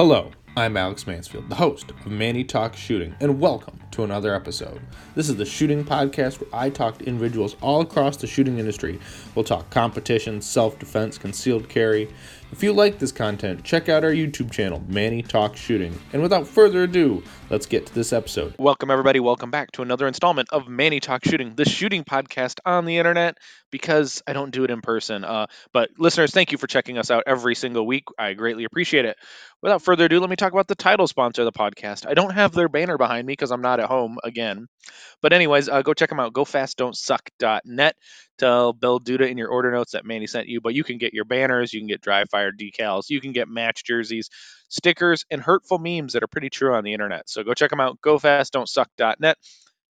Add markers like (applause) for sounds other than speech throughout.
Hello, I'm Alex Mansfield, the host of Manny Talk Shooting, and welcome to another episode. This is the shooting podcast where I talk to individuals all across the shooting industry. We'll talk competition, self defense, concealed carry. If you like this content, check out our YouTube channel, Manny Talk Shooting. And without further ado, let's get to this episode. Welcome, everybody. Welcome back to another installment of Manny Talk Shooting, the shooting podcast on the internet because I don't do it in person. Uh, but listeners, thank you for checking us out every single week. I greatly appreciate it. Without further ado, let me talk about the title sponsor of the podcast. I don't have their banner behind me because I'm not at home again. But, anyways, uh, go check them out. GoFastDon'tSuck.net. Tell Bill Duda in your order notes that Manny sent you. But you can get your banners, you can get dry fire decals, you can get match jerseys, stickers, and hurtful memes that are pretty true on the internet. So go check them out. GoFastDon'tSuck.net.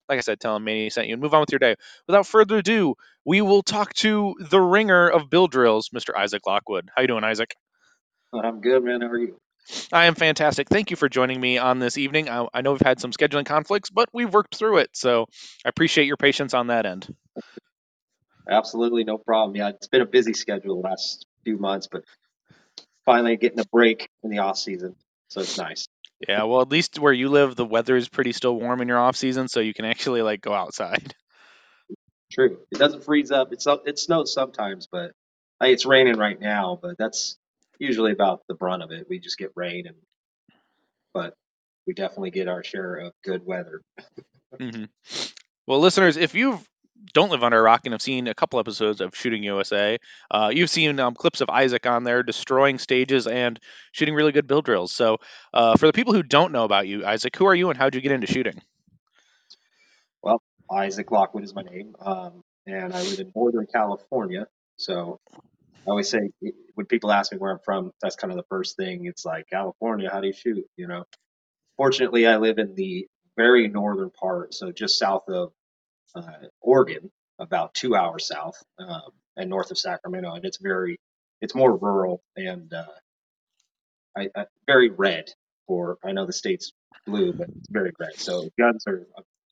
Like I said, tell him Manny sent you and move on with your day. Without further ado, we will talk to the ringer of Bill Drills, Mr. Isaac Lockwood. How you doing, Isaac? I'm good, man. How are you? I am fantastic. Thank you for joining me on this evening. I, I know we've had some scheduling conflicts, but we've worked through it. So I appreciate your patience on that end. Absolutely no problem. Yeah, it's been a busy schedule the last few months, but finally getting a break in the off season, so it's nice. Yeah, well, at least where you live, the weather is pretty still warm in your off season, so you can actually like go outside. True. It doesn't freeze up. It's it snows sometimes, but like, it's raining right now. But that's usually about the brunt of it. We just get rain, and but we definitely get our share of good weather. hmm Well, listeners, if you don't live under a rock and have seen a couple episodes of Shooting USA, uh, you've seen um, clips of Isaac on there destroying stages and shooting really good Bill drills. So, uh, for the people who don't know about you, Isaac, who are you and how did you get into shooting? Well, Isaac Lockwood is my name, um, and I live in Northern California. So I always say when people ask me where I'm from, that's kind of the first thing. It's like California, how do you shoot? You know. Fortunately, I live in the very northern part, so just south of uh, Oregon, about two hours south um, and north of Sacramento, and it's very, it's more rural and uh, I, I, very red. For I know the state's blue, but it's very red. So guns are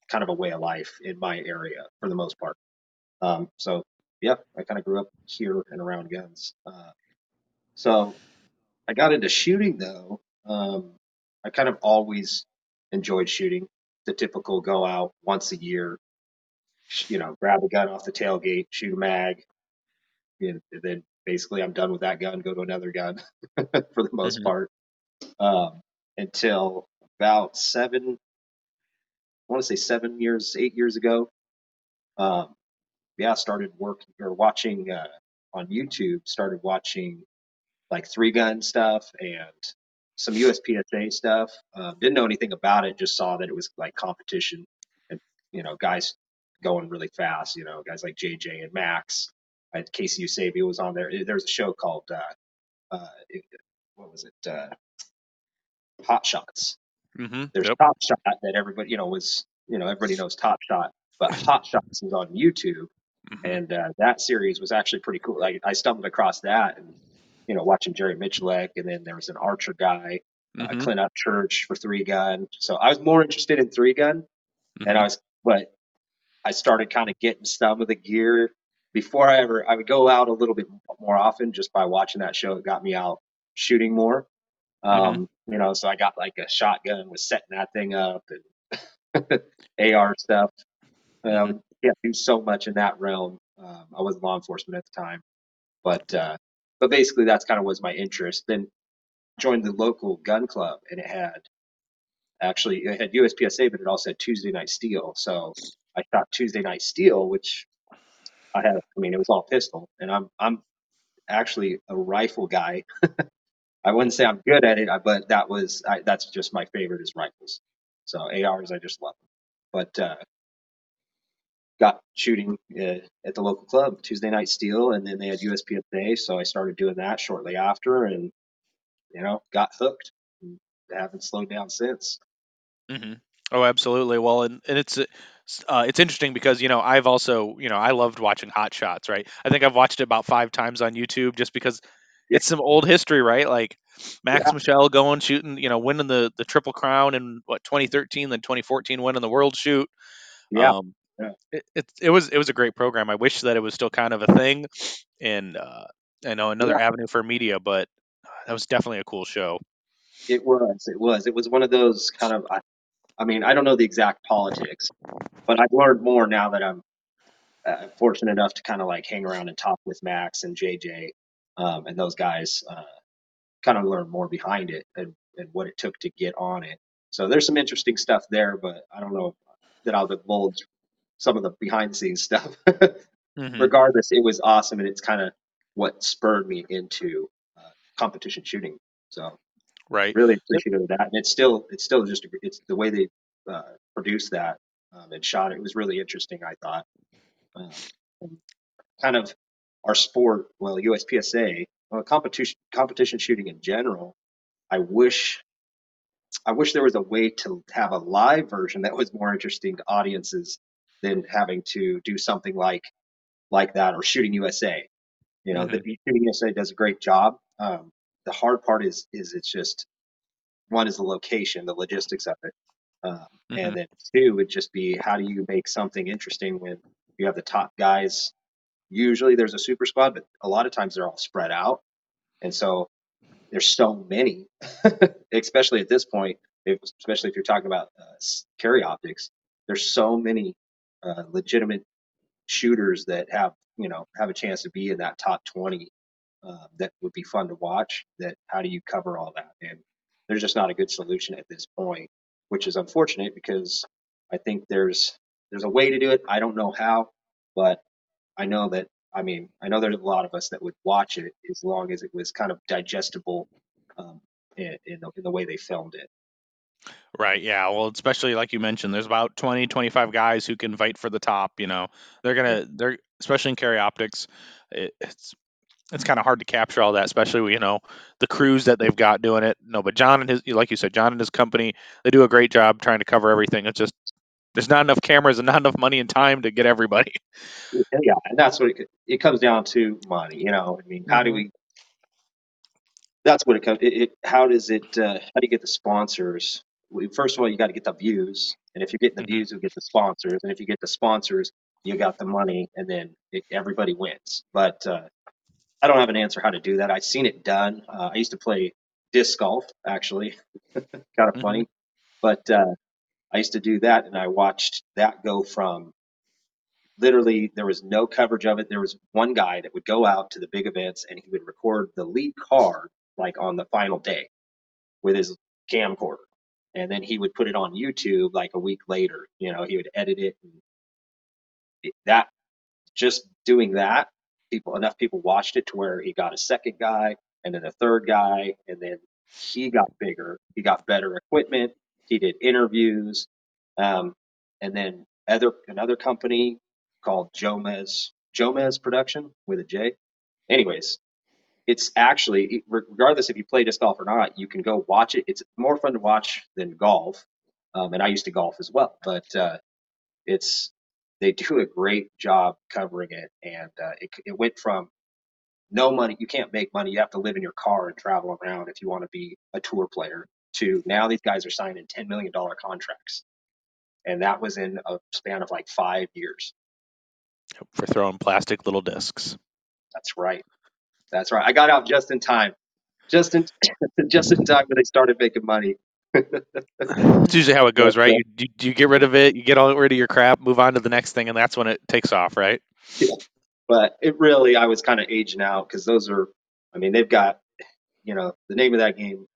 kind of a way of life in my area for the most part. Um, so yeah, I kind of grew up here and around guns. Uh, so I got into shooting though. Um, I kind of always enjoyed shooting. The typical go out once a year, you know, grab a gun off the tailgate, shoot a mag, and then basically I'm done with that gun, go to another gun (laughs) for the most Mhm. part. Um, until about seven, I want to say seven years, eight years ago. Um, yeah, started working or watching uh, on YouTube, started watching like three gun stuff and some USPSA stuff. Um, didn't know anything about it, just saw that it was like competition and, you know, guys going really fast, you know, guys like JJ and Max. I had KC Eusebio was on there. There was a show called, uh, uh, what was it? Uh, Hot Shots. Mm-hmm. There's Yep. Top Shot that everybody, you know, was, you know, everybody knows Top Shot, but Hot Shots was on YouTube Mhm. and uh, that series was actually pretty cool. Like I stumbled across that, and you know, watching Jerry Miculek, and then there was an Archer guy, uh, Mhm. Clint Upchurch for three gun. So I was more interested in three gun, and I was, but I started kind of getting some of the gear before I ever. I would go out a little bit more often just by watching that show. It got me out shooting more. Um, You know, so I got like a shotgun, was setting that thing up, and (laughs) AR stuff. Um, yeah, do so much in that realm. Um, I was law enforcement at the time, but uh, but basically that's kind of was my interest. Then joined the local gun club, and it had actually it had USPSA, but it also had Tuesday Night Steel. So I shot Tuesday Night Steel, which I had. I mean, it was all pistol, and I'm I'm actually a rifle guy. (laughs) I wouldn't say I'm good at it, but that was I, that's just my favorite is rifles. So ARs, I just love them. But uh, got shooting uh, at the local club Tuesday Night Steel, and then they had USPSA, so I started doing that shortly after, and you know, got hooked. And haven't slowed down since. hmm Oh, absolutely. Well, and, and it's uh, uh, it's interesting because you know I've also you know I loved watching Hot Shots, right? I think I've watched it about five times on YouTube just because Yeah. it's some old history, right? Like Max Yeah. Michel going shooting, you know, winning the the Triple Crown in what 2013, then 2014 winning the World Shoot. Yeah, Um, yeah. it, it it was it was a great program. I wish that it was still kind of a thing, and uh, I know another Yeah. avenue for media, but that was definitely a cool show. It was. It was. It was one of those kind of. I, I mean, I don't know the exact politics, but I've learned more now that I'm uh, fortunate enough to kind of like hang around and talk with Max and JJ um, and those guys. Uh, kind of learn more behind it and, and what it took to get on it. So there's some interesting stuff there, but I don't know that I'll divulge some of the behind the scenes stuff. (laughs) mm-hmm. Regardless, it was awesome, and it's kind of what spurred me into uh, competition shooting. So, right, really appreciated that, and it's still it's still just it's the way they uh, produced that um, and shot it. it was really interesting. I thought, uh, kind of our sport, well, USPSA, well, competition competition shooting in general. I wish I wish there was a way to have a live version that was more interesting to audiences than having to do something like like that or Shooting USA. You know, mm-hmm. the Shooting USA does a great job. Um, the hard part is is it's just one is the location, the logistics of it, um, mm-hmm. and then two would just be how do you make something interesting when you have the top guys. Usually there's a super squad, but a lot of times they're all spread out, and so there's so many, (laughs) especially at this point, if, especially if you're talking about uh, carry optics. There's so many uh, legitimate shooters that have you know have a chance to be in that top 20 uh, that would be fun to watch. That how do you cover all that? And there's just not a good solution at this point, which is unfortunate because I think there's there's a way to do it. I don't know how, but I know that I mean, I know there's a lot of us that would watch it as long as it was kind of digestible um, in, in, the, in the way they filmed it. Right. Yeah. Well, especially like you mentioned, there's about 20, 25 guys who can fight for the top. You know, they're gonna, they're especially in carry optics. It, it's it's kind of hard to capture all that, especially you know the crews that they've got doing it. No, but John and his, like you said, John and his company, they do a great job trying to cover everything. It's just there's not enough cameras and not enough money and time to get everybody. Yeah, and that's what it, it comes down to money. You know, I mean, how do mm-hmm. we? That's what it comes. It, it, how does it? Uh, how do you get the sponsors? First of all, you got to get the views, and if you're getting the mm-hmm. views, you get the sponsors, and if you get the sponsors, you got the money, and then it, everybody wins. But uh, I don't have an answer how to do that. I've seen it done. Uh, I used to play disc golf, actually, (laughs) kind of mm-hmm. funny, but uh, I used to do that, and I watched that go from literally there was no coverage of it. There was one guy that would go out to the big events and he would record the lead card like on the final day with his camcorder, and then he would put it on YouTube like a week later. You know, he would edit it. And it that just doing that, people enough people watched it to where he got a second guy and then a third guy, and then he got bigger. He got better equipment. He did interviews, um, and then other another company called Jomez Jomez Production with a J. Anyways, it's actually regardless if you play disc golf or not, you can go watch it. It's more fun to watch than golf, um, and I used to golf as well. But uh, it's they do a great job covering it, and uh, it, it went from no money, you can't make money, you have to live in your car and travel around if you want to be a tour player, to now these guys are signing $10 million contracts. And that was in a span of like five years. For throwing plastic little discs. That's right. That's right. I got out just in time. Just in (laughs) just in time when they started making money. (laughs) it's usually how it goes, right? You, you, you, get rid of it, you get all rid of your crap, move on to the next thing, and that's when it takes off, right? Yeah. But it really, I was kind of aging out because those are, I mean, they've got, you know, the name of that game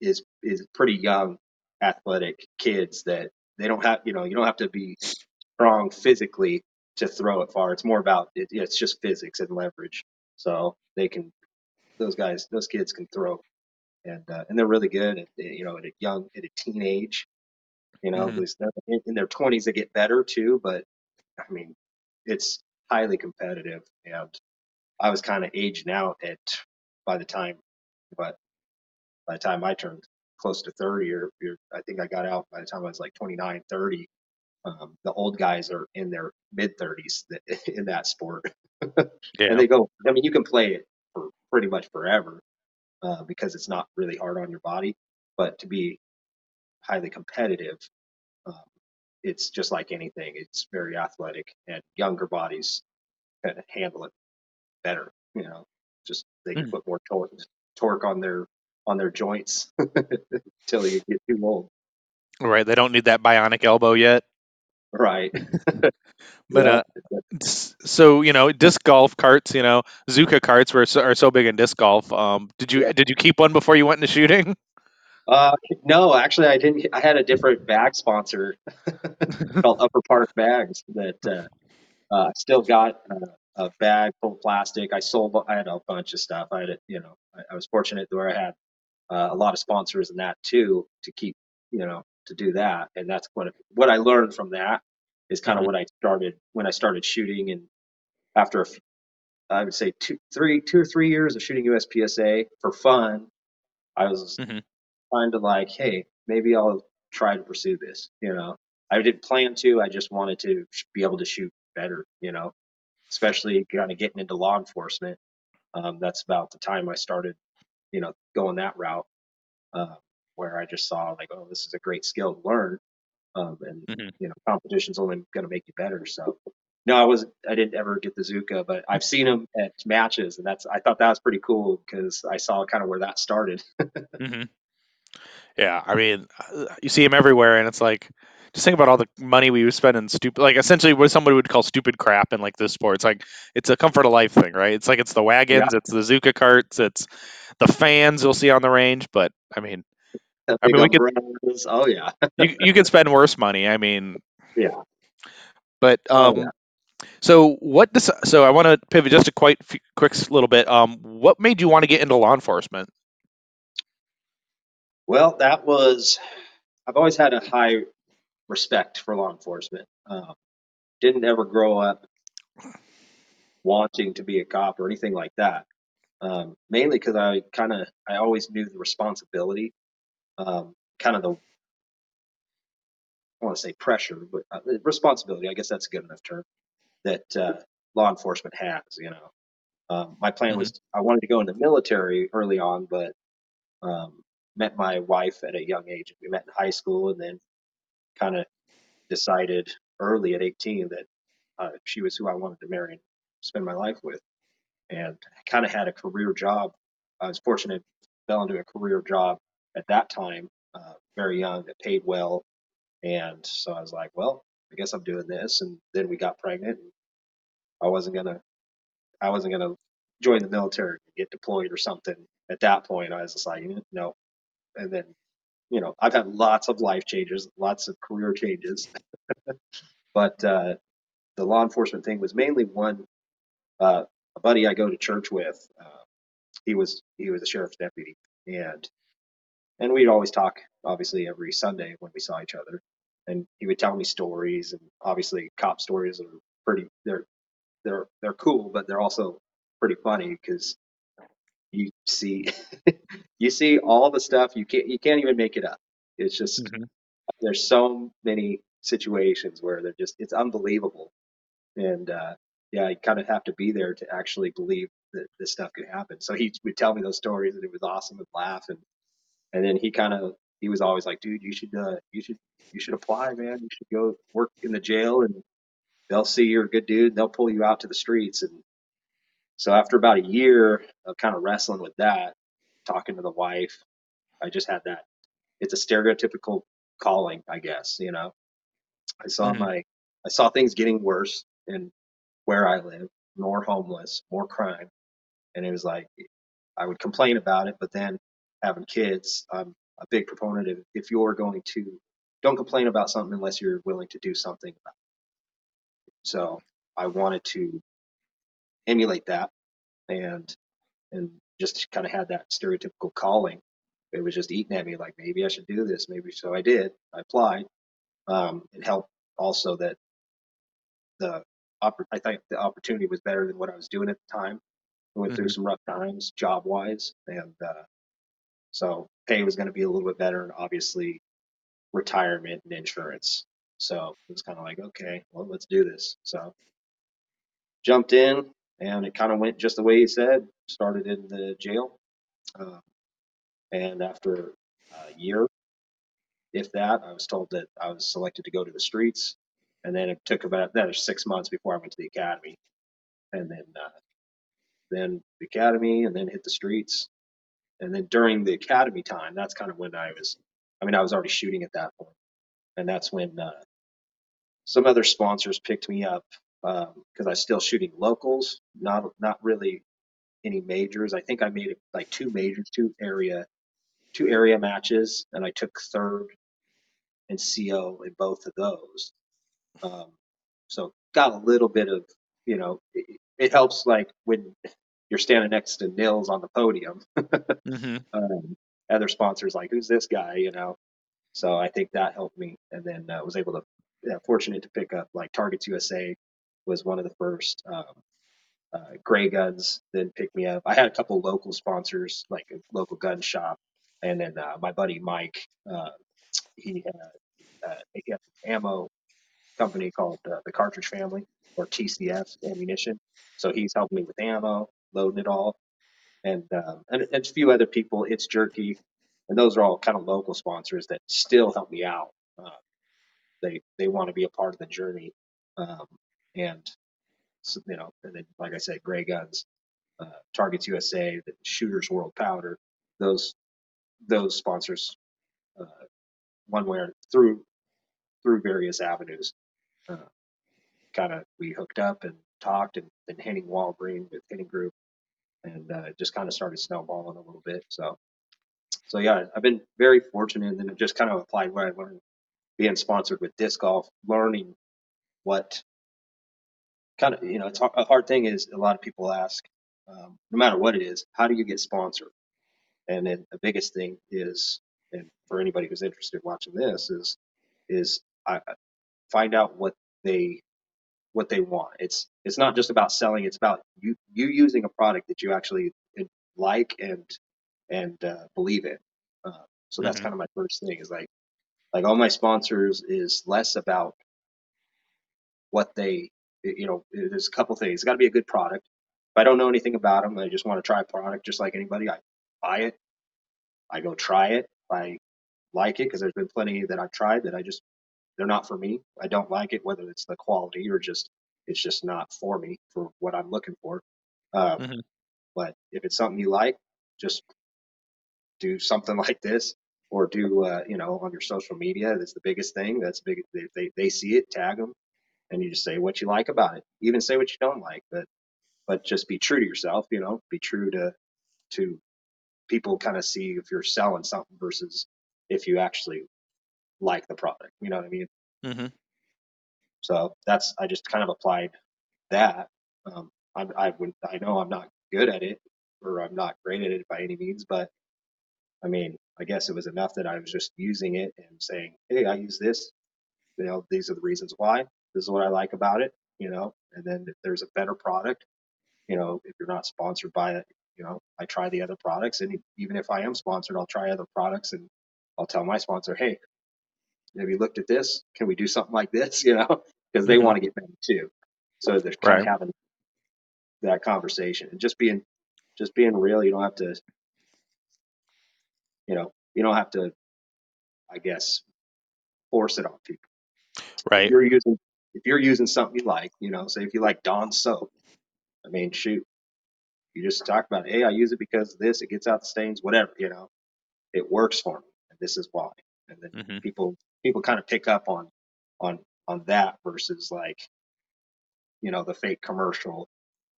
is is pretty young, athletic kids that they don't have. You know, you don't have to be strong physically to throw it far. It's more about it, it's just physics and leverage. So they can, those guys, those kids can throw, and uh, and they're really good. At, you know, at a young, at a teenage, you know, mm-hmm. in, in their twenties they get better too. But I mean, it's highly competitive, and I was kind of aging out at by the time, but by the time I turned close to 30 or, or I think I got out by the time I was like 29, 30. Um, the old guys are in their mid 30s (laughs) in that sport. (laughs) yeah. And they go, I mean, you can play it for pretty much forever uh, because it's not really hard on your body. But to be highly competitive, um, it's just like anything. It's very athletic, and younger bodies kind of handle it better. You know, just they can mm. put more torque, torque on their on their joints (laughs) until you get too old. Right. They don't need that bionic elbow yet. Right. (laughs) But Yeah. uh, so you know, disc golf carts. You know, Zuca carts were so, are so big in disc golf. Um, did you did you keep one before you went into shooting? (laughs) Uh, no, actually, I didn't. I had a different bag sponsor (laughs) called Upper Park Bags that uh, uh, still got uh, a bag full of plastic. I sold. I had a bunch of stuff. I had, a, you know, I, I was fortunate where I had uh, a lot of sponsors in that too to keep, you know, to do that. And that's what what I learned from that is kind of Mhm. what I started when I started shooting. And after a, few, I would say two, three, two or three years of shooting USPSA for fun, I was Mhm. kind of like, hey, maybe I'll try to pursue this. You know, I didn't plan to. I just wanted to be able to shoot better. You know, especially kind of getting into law enforcement. Um, that's about the time I started, you know, going that route, uh, where I just saw like, oh, this is a great skill to learn, um, and Mhm. you know, competition's only going to make you better. So. No, I wasn't. I didn't ever get the Zuca, but I've seen him at matches, and that's. I thought that was pretty cool because I saw kind of where that started. hmm Yeah, I mean, uh, you see them everywhere, and it's like, just think about all the money we would spend in stupid, like essentially what somebody would call stupid crap in like this sport. It's like it's a comfort of life thing, right? It's like it's the wagons, it's the Zuca carts, it's the fans you'll see on the range. But I mean, I mean, we could. Oh yeah, you you could spend worse money. I mean, (laughs) yeah. but Oh, um, yeah. so what? Does, so I want to pivot just a quite f- quick little bit. Um, what made you want to get into law enforcement? Well, that was. I've always had a high respect for law enforcement. Um, didn't ever grow up wanting to be a cop or anything like that. Um, mainly because I kind of I always knew the responsibility, um, kind of the I want to say pressure, but uh, responsibility. I guess that's a good enough term that uh, law enforcement has. You know, um, my plan was I wanted to go in the military early on, but um, met my wife at a young age. We met in high school, and then kind of decided early at 18 that uh, she was who I wanted to marry and spend my life with. And kind of had a career job. I was fortunate, fell into a career job at that time, uh, very young, that paid well. And so I was like, well, I guess I'm doing this. And then we got pregnant. And I wasn't gonna, I wasn't gonna join the military, and get deployed or something. At that point, I was just like, no. And then, you know, I've had lots of life changes, lots of career changes, (laughs) but uh, the law enforcement thing was mainly one uh, a buddy I go to church with. Uh, he was he was a sheriff's deputy, and and we'd always talk, obviously every Sunday when we saw each other, and he would tell me stories, and obviously cop stories are pretty they're they're they're cool, but they're also pretty funny because you see (laughs) you see all the stuff you can't you can't even make it up. It's just Mhm. there's so many situations where they're just it's unbelievable and uh yeah you kind of have to be there to actually believe that this stuff could happen so he would tell me those stories and it was awesome and laugh and and then he kind of he was always like dude you should uh you should you should apply man. You should go work in the jail and they'll see you're a good dude and they'll pull you out to the streets. And so after about a year of kind of wrestling with that talking to the wife i just had that it's a stereotypical calling i guess you know? I saw Mhm. my I saw things getting worse in where I live, more homeless, more crime, and it was like I would complain about it, but then having kids, I'm a big proponent of if you're going to don't complain about something unless you're willing to do something about it. So I wanted to emulate that and and just kind of had that stereotypical calling. It was just eating at me like maybe I should do this, maybe so I did. I applied. Um, it helped also that the I think the opportunity was better than what I was doing at the time. I went through some rough times job wise, and uh, so pay was going to be a little bit better, and obviously retirement and insurance. So it was kind of like, okay, well, let's do this. So jumped in, and it kind of went just the way he said. Started in the jail, uh, and after a year, if that, I was told that I was selected to go to the streets, and then it took about another six months before I went to the academy, and then uh, then the academy, and then hit the streets. And then during the academy time, that's kind of when I was. I mean, I was already shooting at that point, and that's when uh, some other sponsors picked me up because um, I was still shooting locals, not not really any majors. I think I made like two majors, two area, two area matches, and I took third and CO in both of those. Um, so got a little bit of, you know, it, it, helps like when you're standing next to Nils on the podium. (laughs) mm-hmm. um, other sponsors like, who's this guy? You know. So I think that helped me, and then uh, was able to, yeah, fortunate to pick up like Targets USA was one of the first. Um, uh, Gray Guns then picked me up. I had a couple local sponsors, like a local gun shop, and then uh, my buddy Mike, uh, he had, uh, he had an ammo company called uh, the Cartridge Family or TCF Ammunition. So he's helping me with ammo, loading it all, and um, and, and a few other people. It's Jerky, and those are all kind of local sponsors that still help me out. Uh, they they want to be a part of the journey, um, and you know, and then like I said, Gray Guns, uh, Targets USA, the Shooters World Powder, those those sponsors, uh, one way or through through various avenues, uh, kind of we hooked up and talked, and then Henning Wallgren with Henning Group, and uh, just kind of started snowballing a little bit. So, so yeah, I've been very fortunate, and just kind of applied what I learned being sponsored with disc golf, learning what kind of you know it's a hard thing is a lot of people ask um, no matter what it is how do you get sponsored and then the biggest thing is and for anybody who's interested in watching this is is I find out what they what they want it's it's not just about selling it's about you you using a product that you actually like and and uh, believe in uh, so that's mm-hmm. kind of my first thing is like like all my sponsors is less about what they you know, there's a couple things. It's got to be a good product. If I don't know anything about them, I just want to try a product just like anybody. I buy it. I go try it. I like it because there's been plenty that I've tried that I just they're not for me. I don't like it, whether it's the quality or just it's just not for me for what I'm looking for. Um, mm-hmm. But if it's something you like, just do something (laughs) like this or do uh, you know on your social media. That's the biggest thing. That's big. If they, they see it, tag them and you just say what you like about it. Even say what you don't like, but but just be true to yourself. You know, be true to to people. Kind of see if you're selling something versus if you actually like the product. You know what I mean? Mm-hmm. So that's I just kind of applied that. Um, I I would I know I'm not good at it or I'm not great at it by any means, but I mean I guess it was enough that I was just using it and saying, hey, I use this. You know, these are the reasons why this is what I like about it, you know, and then if there's a better product, you know, if you're not sponsored by it, you know, I try the other products. And even if I am sponsored, I'll try other products and I'll tell my sponsor, hey, have you looked at this? Can we do something like this? (laughs) You know, because they mm-hmm. want to get money too. So they're kind right. of having that conversation and just being, just being real. You don't have to, you know, you don't have to, I guess, force it on people. Right. If you're using if you're using something you like, you know, say if you like Dawn soap, I mean, shoot, you just talk about, hey, I use it because this, it gets out the stains, whatever, you know, it works for me, and this is why. And then mm-hmm. people people kind of pick up on on on that versus like, you know, the fake commercial.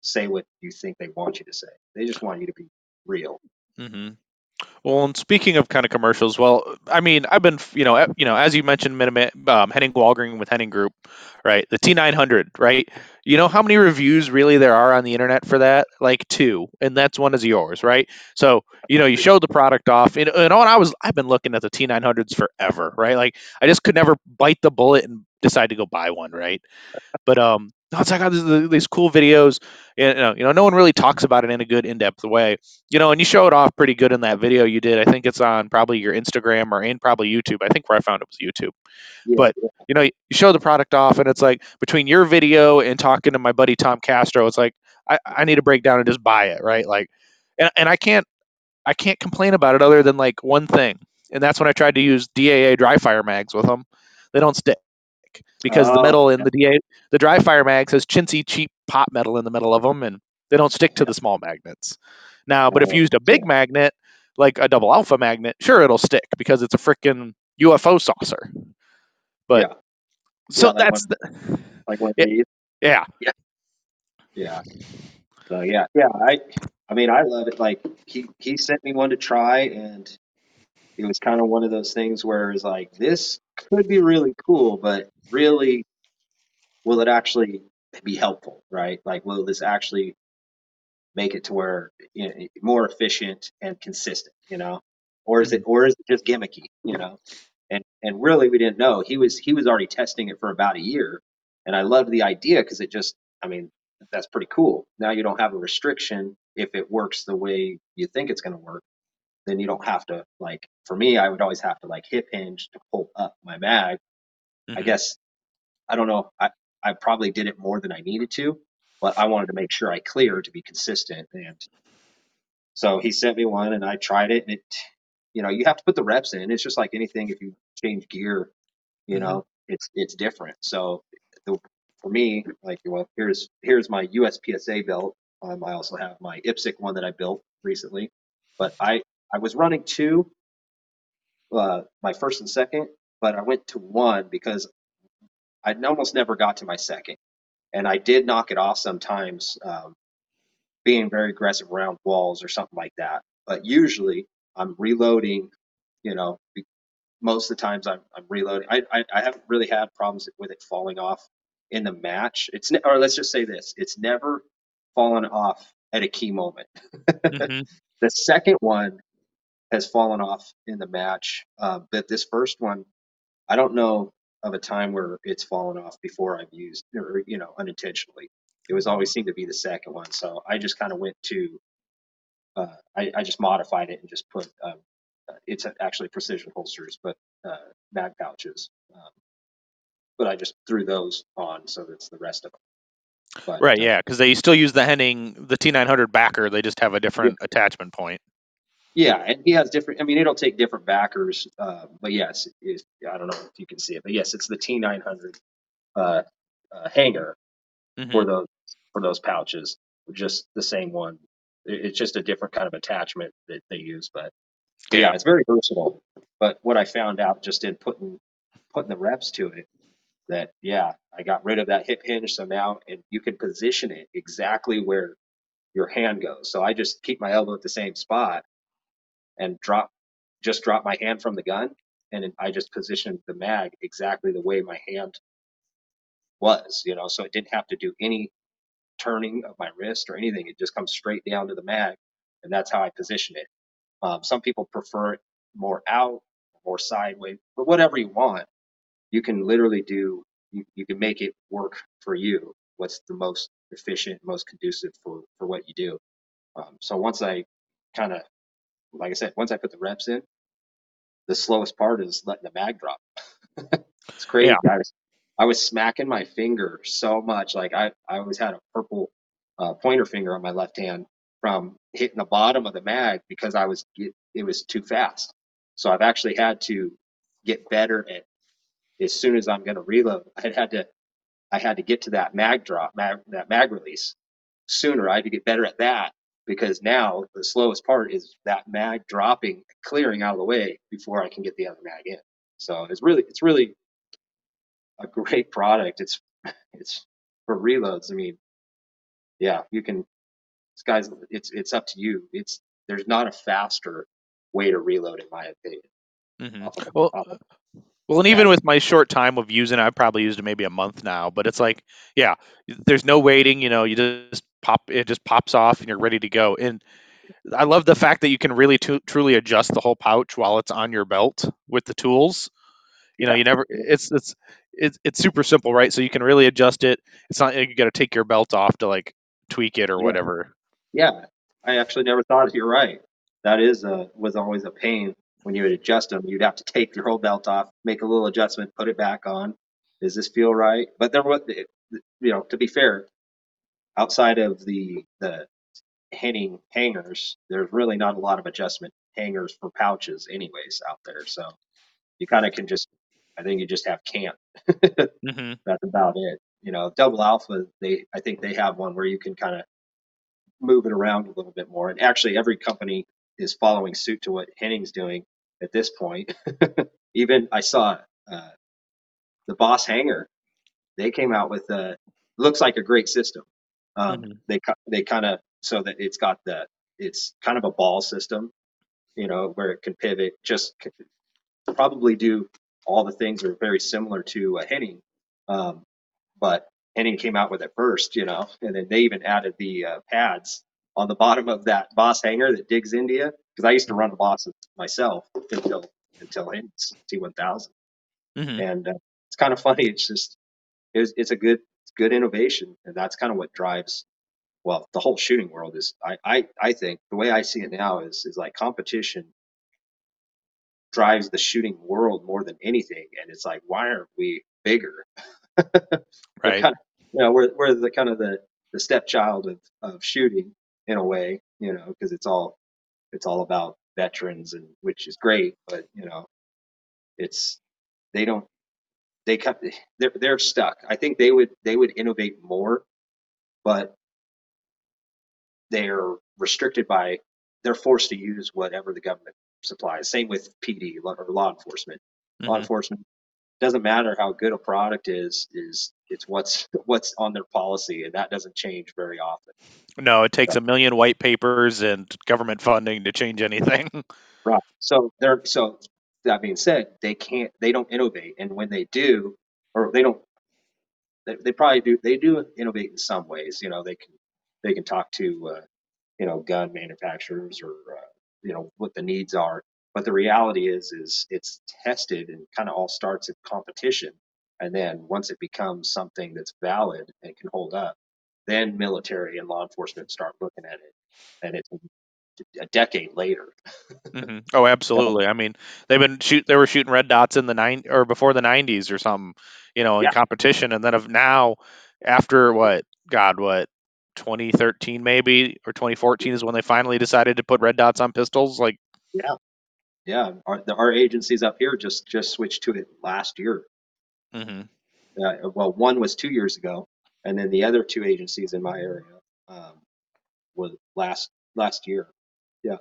Say what you think they want you to say. They just want you to be real. Mm-hmm. Well, and speaking of kind of commercials, well, I mean, I've been, you know, you know, as you mentioned, um, Henning Wallgren with Henning Group, right? The T900, right? You know how many reviews really there are on the internet for that? Like two, and that's one is yours, right? So, you know, you showed the product off, and, and I was, I've been looking at the T900s forever, right? Like, I just could never bite the bullet and decide to go buy one, right? But um, it's like oh, these cool videos. You know, you know, no one really talks about it in a good in-depth way. You know, and you show it off pretty good in that video you did. I think it's on probably your Instagram or in probably YouTube. I think where I found it was YouTube. Yeah, but yeah. you know, you show the product off, and it's like between your video and talking to my buddy Tom Castro, it's like I, I need to break down and just buy it, right? Like, and and I can't I can't complain about it other than like one thing, and that's when I tried to use DAA dry fire mags with them. They don't stick because the oh, metal in the DA, the dry fire mags has chintzy cheap pot metal in the middle of them, and they don't stick to the small magnets. Now, but if you oh, used a big magnet, like a double alpha magnet, sure it'll stick because it's a freaking UFO saucer. But Yeah. so Yeah, like that's one- the, Like one of Yeah. these. yeah. Yeah. So yeah, yeah. I, I mean, I love it. Like he, he sent me one to try, and it was kind of one of those things where it's like, this could be really cool, but really, will it actually be helpful? Right? Like, will this actually make it to where you know, more efficient and consistent? You know, or is it, or is it just gimmicky? You know, and and really, we didn't know. He was he was already testing it for about a year, and I loved the idea because it just, I mean, that's pretty cool. Now you don't have a restriction if it works the way you think it's going to work. Then you don't have to like. For me, I would always have to like hip hinge to pull up my mag. I Mhm. guess I don't know. I I probably did it more than I needed to, but I wanted to make sure I cleared to be consistent. And so he sent me one, and I tried it, and it, you know, you have to put the reps in. It's just like anything. If you change gear, you Mhm. know, it's it's different. So the, for me, like, well, here's here's my USPSA belt. Um, I also have my IPSC one that I built recently, but I I was running two, uh, my first and second, but I went to one because I almost never got to my second, and I did knock it off sometimes, um, being very aggressive around walls or something like that. But usually, I'm reloading. You know, be- most of the times I'm, I'm reloading. I, I I haven't really had problems with it falling off in the match. It's ne- or let's just say this: it's never fallen off at a key moment. Mhm. (laughs) The second one has fallen off in the match, uh, but this first one, I don't know of a time where it's fallen off before I've used, or you know, unintentionally. It was always seemed to be the second one, so I just kind of went to, uh, I, I just modified it and just put, um, uh, it's actually precision holsters, but uh, mag pouches, um, but I just threw those on, so that's the rest of them. But, Right, uh, yeah, because they still use the Henning, the T900 backer. They just have a different attachment point. Yeah, and he has different. I mean, it'll take different backers, uh, but yes, it, I don't know if you can see it, but yes, it's the T900 uh, uh, hanger Mhm. for those for those pouches. Just the same one. It- It's just a different kind of attachment that they use, but, but yeah, Yeah. it's very versatile. But what I found out just in putting putting the reps to it, that yeah, I got rid of that hip hinge, so now and you can position it exactly where your hand goes. So I just keep my elbow at the same spot and drop just drop my hand from the gun and I just positioned the mag exactly the way my hand was, you know, so it didn't have to do any turning of my wrist or anything. It just comes straight down to the mag, and that's how I position it. Um, some people prefer it more out, more sideways, but whatever you want, you can literally do. You, you can make it work for you. What's the most efficient, most conducive for for what you do. Um, so once I kind of, like I said, once I put the reps in, the slowest part is letting the mag drop. (laughs) it's crazy. Yeah. I was, I was smacking my finger so much. Like I, I always had a purple uh, pointer finger on my left hand from hitting the bottom of the mag because I was it, it was too fast. So I've actually had to get better at as soon as I'm going to reload. (laughs) I had had to I had to get to that mag drop, mag, that mag release sooner. I had to get better at that because now the slowest part is that mag dropping, clearing out of the way before I can get the other mag in. So it's really, it's really a great product. It's, it's for reloads. I mean, yeah, you can, guys, it's, it's up to you. It's, there's not a faster way to reload in my opinion. Mhm. Well, off of- Well, and even with my short time of using it, I've probably used it maybe a month now. But it's like, yeah, there's no waiting. You know, you just pop it, just pops off, and you're ready to go. And I love the fact that you can really tu- truly adjust the whole pouch while it's on your belt with the tools. You know, you never. It's it's it's it's super simple, right? So you can really adjust it. It's not like you got to take your belt off to like tweak it or whatever. Yeah, I actually never thought you're right. That is a was always a pain when you would adjust them. You'd have to take your whole belt off, make a little adjustment, put it back on. Does this feel right? But there was, you know, to be fair, outside of the the Henning hangers, there's really not a lot of adjustment hangers for pouches, anyways, out there. So you kind of can just, I think you just have cant. (laughs) hmm That's about it. You know, double alpha, they I think they have one where you can kind of move it around a little bit more. And actually, every company is following suit to what Henning's doing at this point. (laughs) Even I saw uh, the Boss Hanger. They came out with a looks like a great system. Um, Mhm. They they kind of so that it's got the it's kind of a ball system, you know, where it can pivot. Just probably do all the things are very similar to a Henning, um, but Henning came out with it first, you know, and then they even added the uh, pads on the bottom of that Boss hanger that digs India because I used to run the Bosses myself until until Henning's T1000, Mhm. and uh, it's kind of funny. It's just it's, it's a good good innovation, and that's kind of what drives well the whole shooting world is. I I I think the way I see it now is is like competition drives the shooting world more than anything, and it's like why aren't we bigger? (laughs) Right. kind of, you know, we're we're the kind of the the stepchild of of shooting in a way, you know, because it's all it's all about veterans and which is great, but you know, it's they don't they cut they're they're stuck. I think they would they would innovate more, but they're restricted by they're forced to use whatever the government supplies. Same with PD or law enforcement. Law Mhm. enforcement doesn't matter how good a product is is it's what's what's on their policy, and that doesn't change very often. No, it takes a million white papers and government funding to change anything. (laughs) Right. So they're so that being said, they can't they don't innovate, and when they do, or they don't, they, they probably do they do innovate in some ways. You know, they can they can talk to uh, you know gun manufacturers or uh, you know what the needs are. But the reality is is it's tested and kind of all starts in competition, and then once it becomes something that's valid and can hold up, then military and law enforcement start looking at it, and it's a decade later. hmm Oh, absolutely. I mean, they've been shoot. They were shooting red dots in the nine or before the '90s or something, you know, in Yeah. competition, and then of now, after what, God, what, 2013 maybe or 2014 is when they finally decided to put red dots on pistols. Like, Yeah, yeah. Our, the, our agencies up here just just switched to it last year. Hmm Uh, well, one was two years ago, and then the other two agencies in my area um, was last last year. Yeah.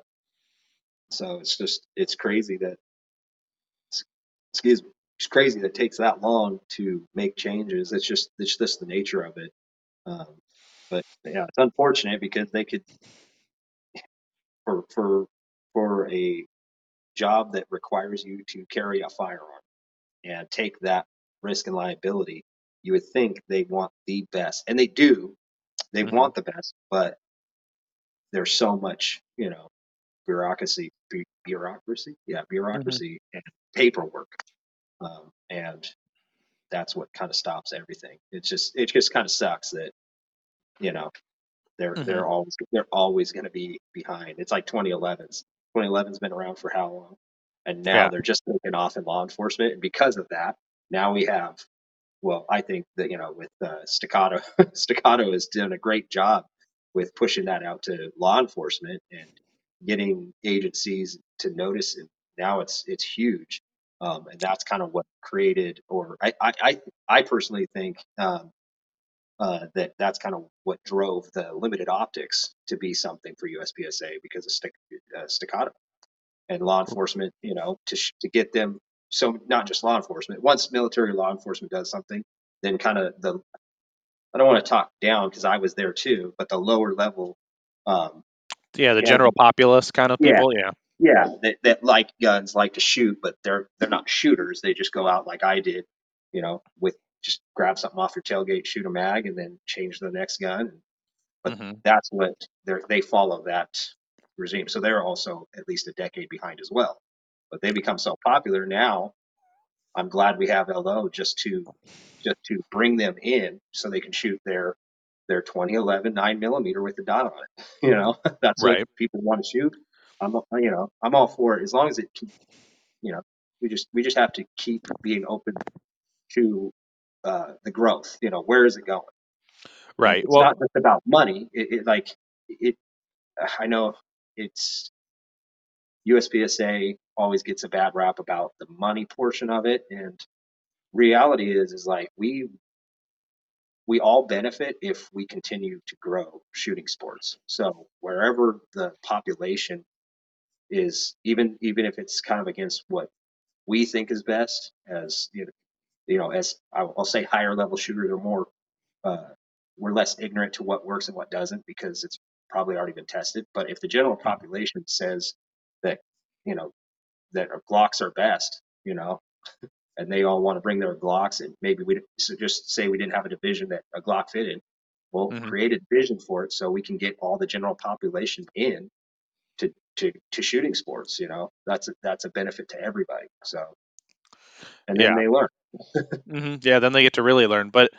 So it's just it's crazy that excuse me, it's crazy that it takes that long to make changes. It's just it's just the nature of it. Um, but yeah, it's unfortunate because they could for for for a job that requires you to carry a firearm and take that risk and liability, you would think they want the best, and they do. They Mhm. want the best, but there's so much, you know, bureaucracy, bu- bureaucracy, yeah, bureaucracy and paperwork, um, and that's what kind of stops everything. It's just it just kind of sucks that you know they're Mhm. they're always they're always going to be behind. It's like 2011's. 2011's been around for how long? And now Yeah. they're just taking off in law enforcement, and because of that, now we have. Well, I think that you know with uh, Staccato, (laughs) Staccato has done a great job with pushing that out to law enforcement and getting agencies to notice it. Now it's it's huge, um, and that's kind of what created, or I I I, personally think um, uh, that that's kind of what drove the limited optics to be something for USPSA because of uh, staccato and law enforcement, you know, to sh- to get them. So not just law enforcement. Once military law enforcement does something, then kind of the I don't want to talk down because I was there too, but the lower level, um, yeah, the Yeah. general populace kind of people. Yeah. yeah, that, that like guns, like to shoot, but they're they're not shooters. They just go out like I did, you know, with just grab something off your tailgate, shoot a mag, and then change the next gun. But Mhm. that's what they they follow that regime. So they're also at least a decade behind as well. But they become so popular now. I'm glad we have LO just to just to bring them in so they can shoot their their 2011 nine millimeter with the dot on it. You know, (laughs) that's Right. what people want to shoot. I'm you know I'm all for it as long as it can. You know, we just we just have to keep being open to uh, the growth. You know, where is it going? Right. It's Well, not just about money. It, it like it. I know it's USPSA always gets a bad rap about the money portion of it, and reality is is like we we all benefit if we continue to grow shooting sports. So wherever the population is even even if it's kind of against what we think is best as you know, you know as I'll say higher level shooters are more uh, we're less ignorant to what works and what doesn't because it's probably already been tested. But if the general population says you know that Glocks are best, you know, and they all want to bring their Glocks, and maybe we so just say we didn't have a division that a Glock fitted. Well, mm-hmm. create a division for it so we can get all the general population in to to to shooting sports. You know, that's a, that's a benefit to everybody. So, and then yeah. they learn. Mm-hmm. Yeah, then they get to really learn. But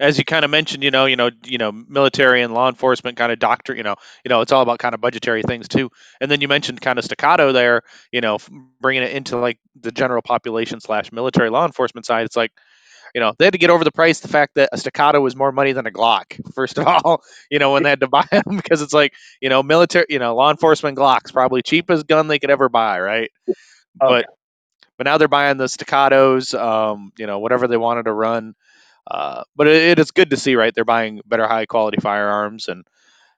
as you kind of mentioned, you know, you know, you know, military and law enforcement kind of doctor, you know, you know, it's all about kind of budgetary things too. And then you mentioned kind of staccato there, you know, bringing it into like the general population slash military law enforcement side. It's like, you know, they had to get over the price, the fact that a staccato was more money than a Glock. First of all, you know, when they had to buy them because it's like, you know, military, you know, law enforcement Glocks probably cheapest gun they could ever buy, right? But but now they're buying the staccatos, um, you know, whatever they wanted to run. Uh, but it, it is good to see, right? They're buying better high quality firearms and,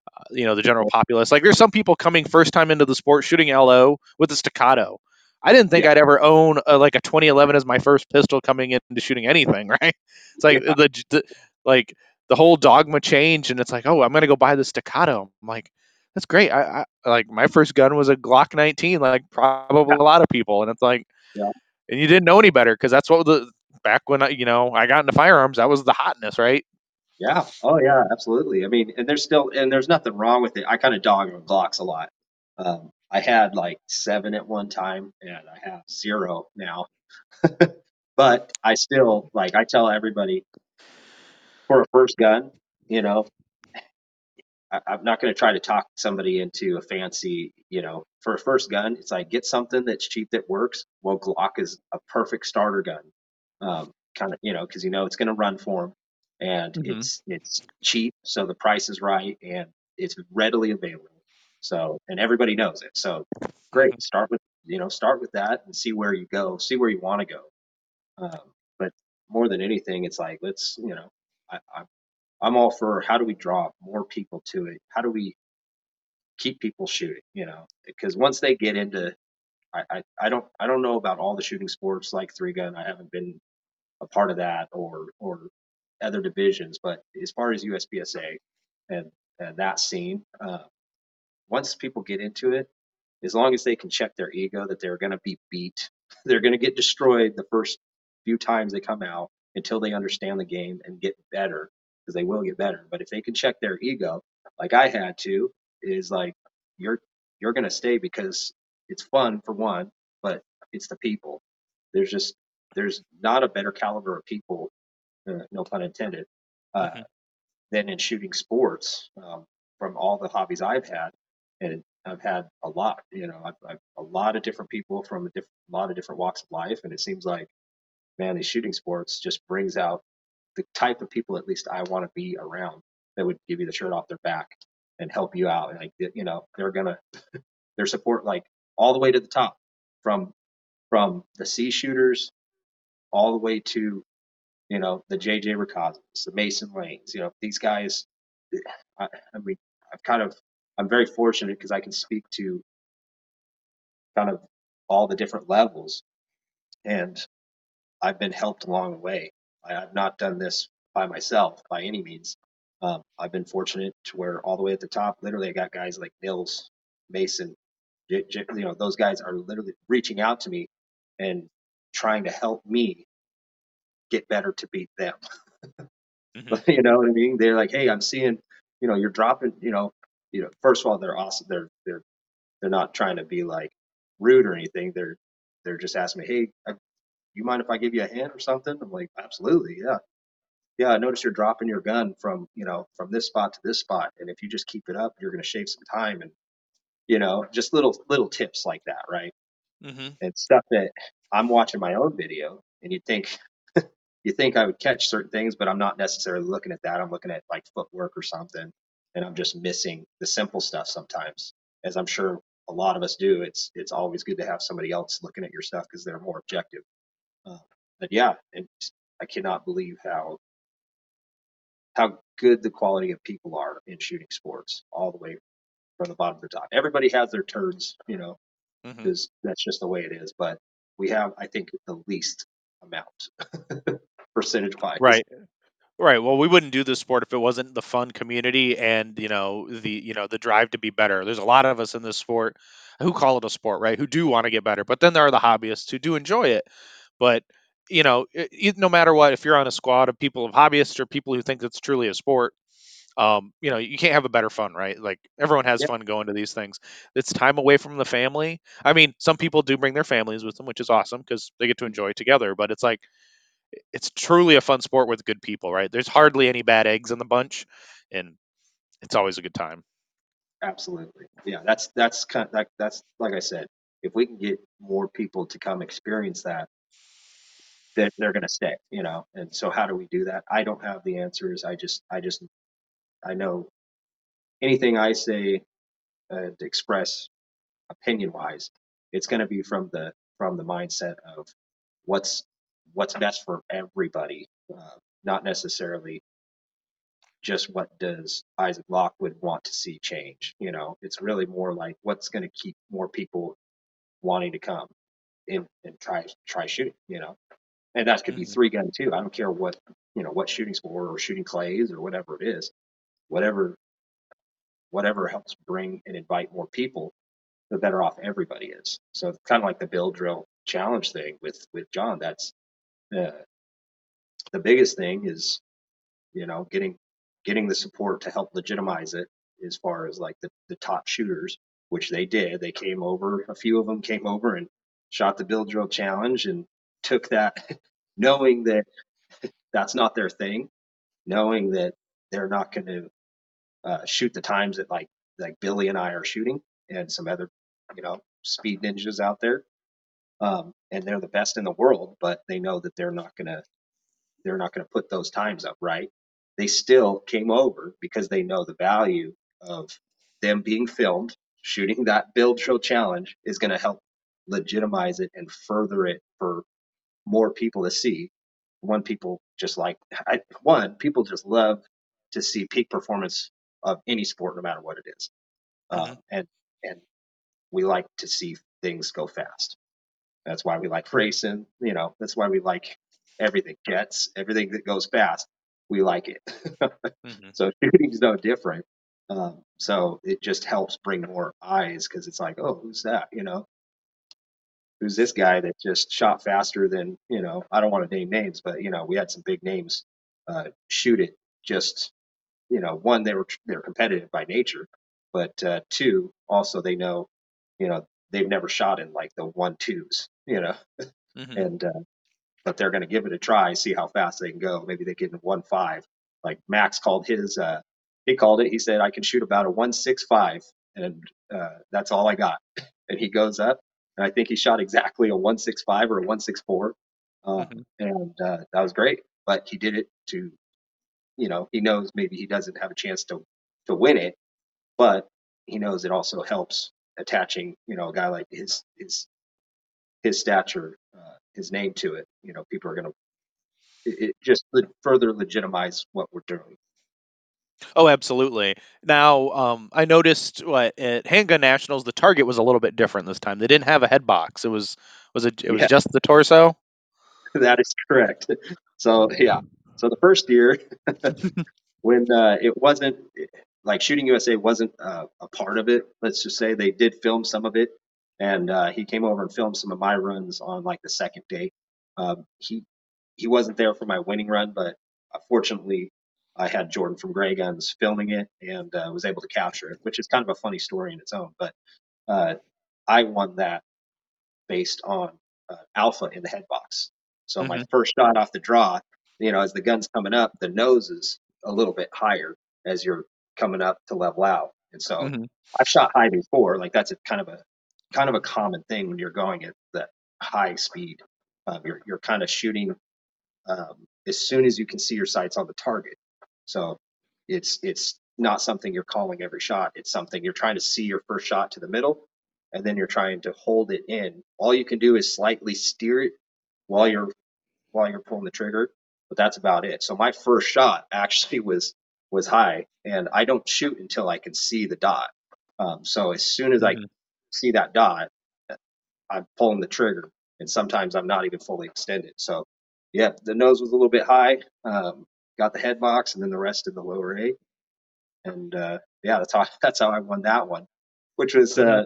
uh, you know, the general populace. Like there's some people coming first time into the sport shooting LO with a staccato. I didn't think yeah. I'd ever own a, like a 2011 as my first pistol coming into shooting anything, (laughs) right? It's like yeah. the, the, like the whole dogma change, and it's like, oh, I'm gonna go buy the staccato. I'm like, that's great. I, I like my first gun was a Glock 19, like probably a lot of people, and it's like, yeah. and you didn't know any better because that's what the back when I, you know, I got into firearms, that was the hotness, right? Yeah. Oh yeah, absolutely. I mean, and there's still, and there's nothing wrong with it. I kind of dog on Glocks a lot. Um, I had like seven at one time, and I have zero now. (laughs) but I still like. I tell everybody for a first gun, you know, I, am not going to try to talk somebody into a fancy, you know, for a first gun. It's like get something that's cheap that works. Well, Glock is a perfect starter gun um, kind of you know because you know it's going to run for them and mm-hmm. it's it's cheap so the price is right and it's readily available so and everybody knows it so great mm-hmm. start with you know start with that and see where you go see where you want to go um, but more than anything it's like let's you know I, I i'm all for how do we draw more people to it how do we keep people shooting you know because once they get into I, I, I don't I don't know about all the shooting sports like three gun. I haven't been a part of that or or other divisions. But as far as USPSA and, and that scene, uh, once people get into it, as long as they can check their ego that they're going to be beat, (laughs) they're going to get destroyed the first few times they come out until they understand the game and get better because they will get better. But if they can check their ego, like I had to, is like you're you're going to stay because it's fun for one, but it's the people. There's just there's not a better caliber of people, uh, no pun intended, uh, mm-hmm. than in shooting sports. Um, from all the hobbies I've had, and I've had a lot. You know, I've, I've a lot of different people from a diff- lot of different walks of life, and it seems like, man, these shooting sports just brings out the type of people at least I want to be around that would give you the shirt off their back and help you out. And Like you know, they're gonna (laughs) their support like all the way to the top from from the C shooters all the way to, you know, the JJ Racazas, the Mason Lannings. You know, these guys. (sighs) I, I mean, I've kind of, I'm very fortunate because I can speak to kind of all the different levels, and I've been helped along the way. I, have not done this by myself by any means. Um, I've been fortunate to where all the way at the top, literally, I got guys like Nils, Mason, J, J, you know, those guys are literally reaching out to me and trying to help me get better to beat them. mm-hmm. (laughs) you know what I mean? They're like, hey, I'm seeing, you know, you're dropping, you know, you know. First of all, they're awesome. They're they're they're not trying to be like rude or anything. They're they're just asking me, hey, I, you mind if I give you a hand or something? I'm like, absolutely, yeah. Yeah, I noticed you're dropping your gun from, you know, from this spot to this spot. And if you just keep it up, you're going to shave some time and, you know, just little, little tips like that. Right. Mm-hmm. And stuff that I'm watching my own video and you think (laughs) you think I would catch certain things, but I'm not necessarily looking at that. I'm looking at like footwork or something, and I'm just missing the simple stuff sometimes. As I'm sure a lot of us do, it's it's always good to have somebody else looking at your stuff because they're more objective. Uh, but yeah, and I cannot believe how how good the quality of people are in shooting sports, all the way from the bottom to the top. Everybody has their turns, you know, because mm-hmm. that's just the way it is. But we have, I think, the least amount (laughs) percentage wise. Right. Right. Well, we wouldn't do this sport if it wasn't the fun community and you know the you know the drive to be better. There's a lot of us in this sport who call it a sport, right? Who do want to get better, but then there are the hobbyists who do enjoy it. But you know, it, no matter what, if you're on a squad of people of hobbyists or people who think it's truly a sport, um, you know, you can't have a better fun, right? Like everyone has yep. fun going to these things. It's time away from the family. I mean, some people do bring their families with them, which is awesome because they get to enjoy it together. But it's like it's truly a fun sport with good people, right? There's hardly any bad eggs in the bunch, and it's always a good time. Absolutely, yeah. That's that's kind of, that, that's like I said. If we can get more people to come experience that, then they're going to stay. You know. And so, how do we do that? I don't have the answers. I just, I just, I know anything I say uh, to express opinion wise, it's going to be from the from the mindset of what's what's best for everybody, uh, not necessarily just what does Isaac Lockwood want to see change. You know, it's really more like what's going to keep more people wanting to come in and try try shooting. You know, and that could be mm-hmm. three gun too. I don't care what you know what shooting sport or shooting clays or whatever it is, whatever whatever helps bring and invite more people, the better off everybody is. So it's kind of like the bill drill challenge thing with with John. That's uh, the biggest thing is, you know, getting getting the support to help legitimize it as far as like the, the top shooters, which they did. They came over, a few of them came over and shot the bill drill challenge and took that (laughs) knowing that (laughs) that's not their thing, knowing that they're not going to uh, shoot the times that like like Billy and I are shooting and some other you know speed ninjas out there um, and they're the best in the world, but they know that they're not gonna they're not gonna put those times up, right? They still came over because they know the value of them being filmed, shooting that bill drill challenge is gonna help legitimize it and further it for more people to see. One people just like I, one people just love to see peak performance of any sport, no matter what it is, uh, mm-hmm. and and we like to see things go fast. That's why we like racing. You know, that's why we like everything jets, everything that goes fast. We like it. mm-hmm. (laughs) So shooting's no different. Um, so it just helps bring more eyes because it's like, oh, who's that? You know, who's this guy that just shot faster than you know? I don't want to name names, but you know, we had some big names uh, shoot it. Just you know, one they were they're competitive by nature, but uh, two also they know, you know, they've never shot in like the one twos, you know, mm-hmm. and uh, but they're going to give it a try, see how fast they can go. Maybe they get in one five. Like Max called his, uh, he called it. He said I can shoot about a one six five, and uh, that's all I got. And he goes up, and I think he shot exactly a one six five or a one six four, uh, mm-hmm. and uh, that was great. But he did it to, you know, he knows maybe he doesn't have a chance to to win it, but he knows it also helps attaching, you know, a guy like his his his stature, uh, his name to it. You know, people are going to it, it just further legitimize what we're doing. Oh, absolutely. Now, um, I noticed what at Handgun Nationals the target was a little bit different this time. They didn't have a head box. It was was it it was yeah. just the torso. (laughs) that is correct. So yeah. So the first year, (laughs) when uh, it wasn't like Shooting USA wasn't uh, a part of it. Let's just say they did film some of it, and uh, he came over and filmed some of my runs on like the second day. Um, he he wasn't there for my winning run, but uh, fortunately, I had Jordan from Gray Guns filming it and uh, was able to capture it, which is kind of a funny story in its own. But uh, I won that based on uh, alpha in the head box. So mm-hmm. my first shot off the draw, you know, as the gun's coming up, the nose is a little bit higher as you're coming up to level out. And so mm-hmm. I've shot high before. Like that's a kind of a kind of a common thing when you're going at that high speed. Um, you're you're kind of shooting um, as soon as you can see your sights on the target. So it's it's not something you're calling every shot. It's something you're trying to see your first shot to the middle, and then you're trying to hold it in. All you can do is slightly steer it while you're while you're pulling the trigger, but that's about it. So my first shot (laughs) actually was was high, and I don't shoot until I can see the dot. Um, so as soon as mm-hmm. I see that dot, I'm pulling the trigger, and sometimes I'm not even fully extended. So, yeah, the nose was a little bit high. Um, got the head box, and then the rest in the lower eight. And uh, yeah, that's how (laughs) that's how I won that one, which was uh,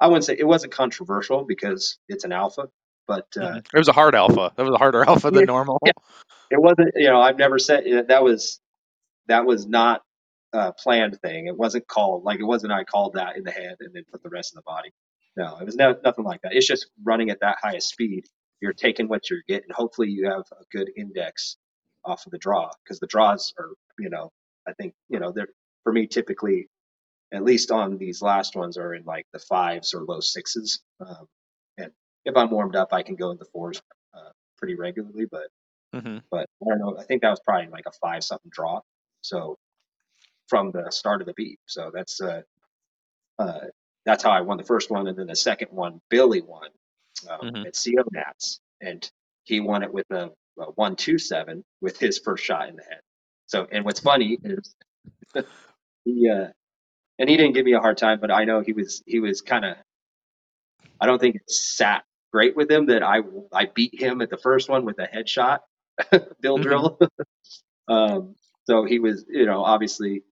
I wouldn't say it wasn't controversial because it's an alpha, but uh, Mhm. It was a hard alpha. That was a harder (laughs) alpha than Yeah, normal. yeah. it wasn't. You know, I've never said that was that was not a planned thing. It wasn't called like it wasn't. I called that in the head and then put the rest in the body. No, it was no, nothing like that. It's just running at that highest speed. You're taking what you're getting. Hopefully, you have a good index off of the draw because the draws are, you know, I think you know they're for me typically, at least on these last ones, are in like the fives or low sixes. Um, and if I'm warmed up, I can go in the fours uh, pretty regularly. But hmm but I don't know. I think that was probably like a five something draw. So from the start of the beat. So that's uh, uh, that's how I won the first one, and then the second one, Billy won um, Mhm. at CO Nats, and he won it with a, two seven with his first shot in the head. So, and what's funny is (laughs) he uh, and he didn't give me a hard time, but I know he was he was kind of. I don't think it sat great with him that I I beat him at the first one with a headshot, (laughs) Bill Mhm. Drill. (laughs) um, so he was, you know, obviously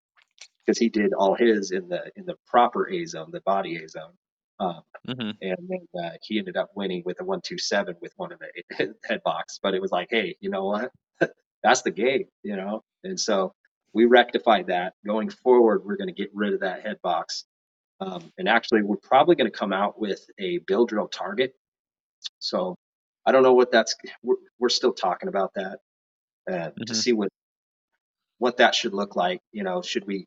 because he did all his in the in the proper A zone, the body A zone. Um, hmm and then uh, he ended up winning with a one two seven with one of the (laughs) head box. But it was like, hey, you know what? (laughs) That's the game, you know. And so we rectified that. Going forward, we're going to get rid of that head box. Um, and actually, we're probably going to come out with a bill drill target. So I don't know what that's. We're, we're still talking about that uh, to Mhm. see what what that should look like. You know, should we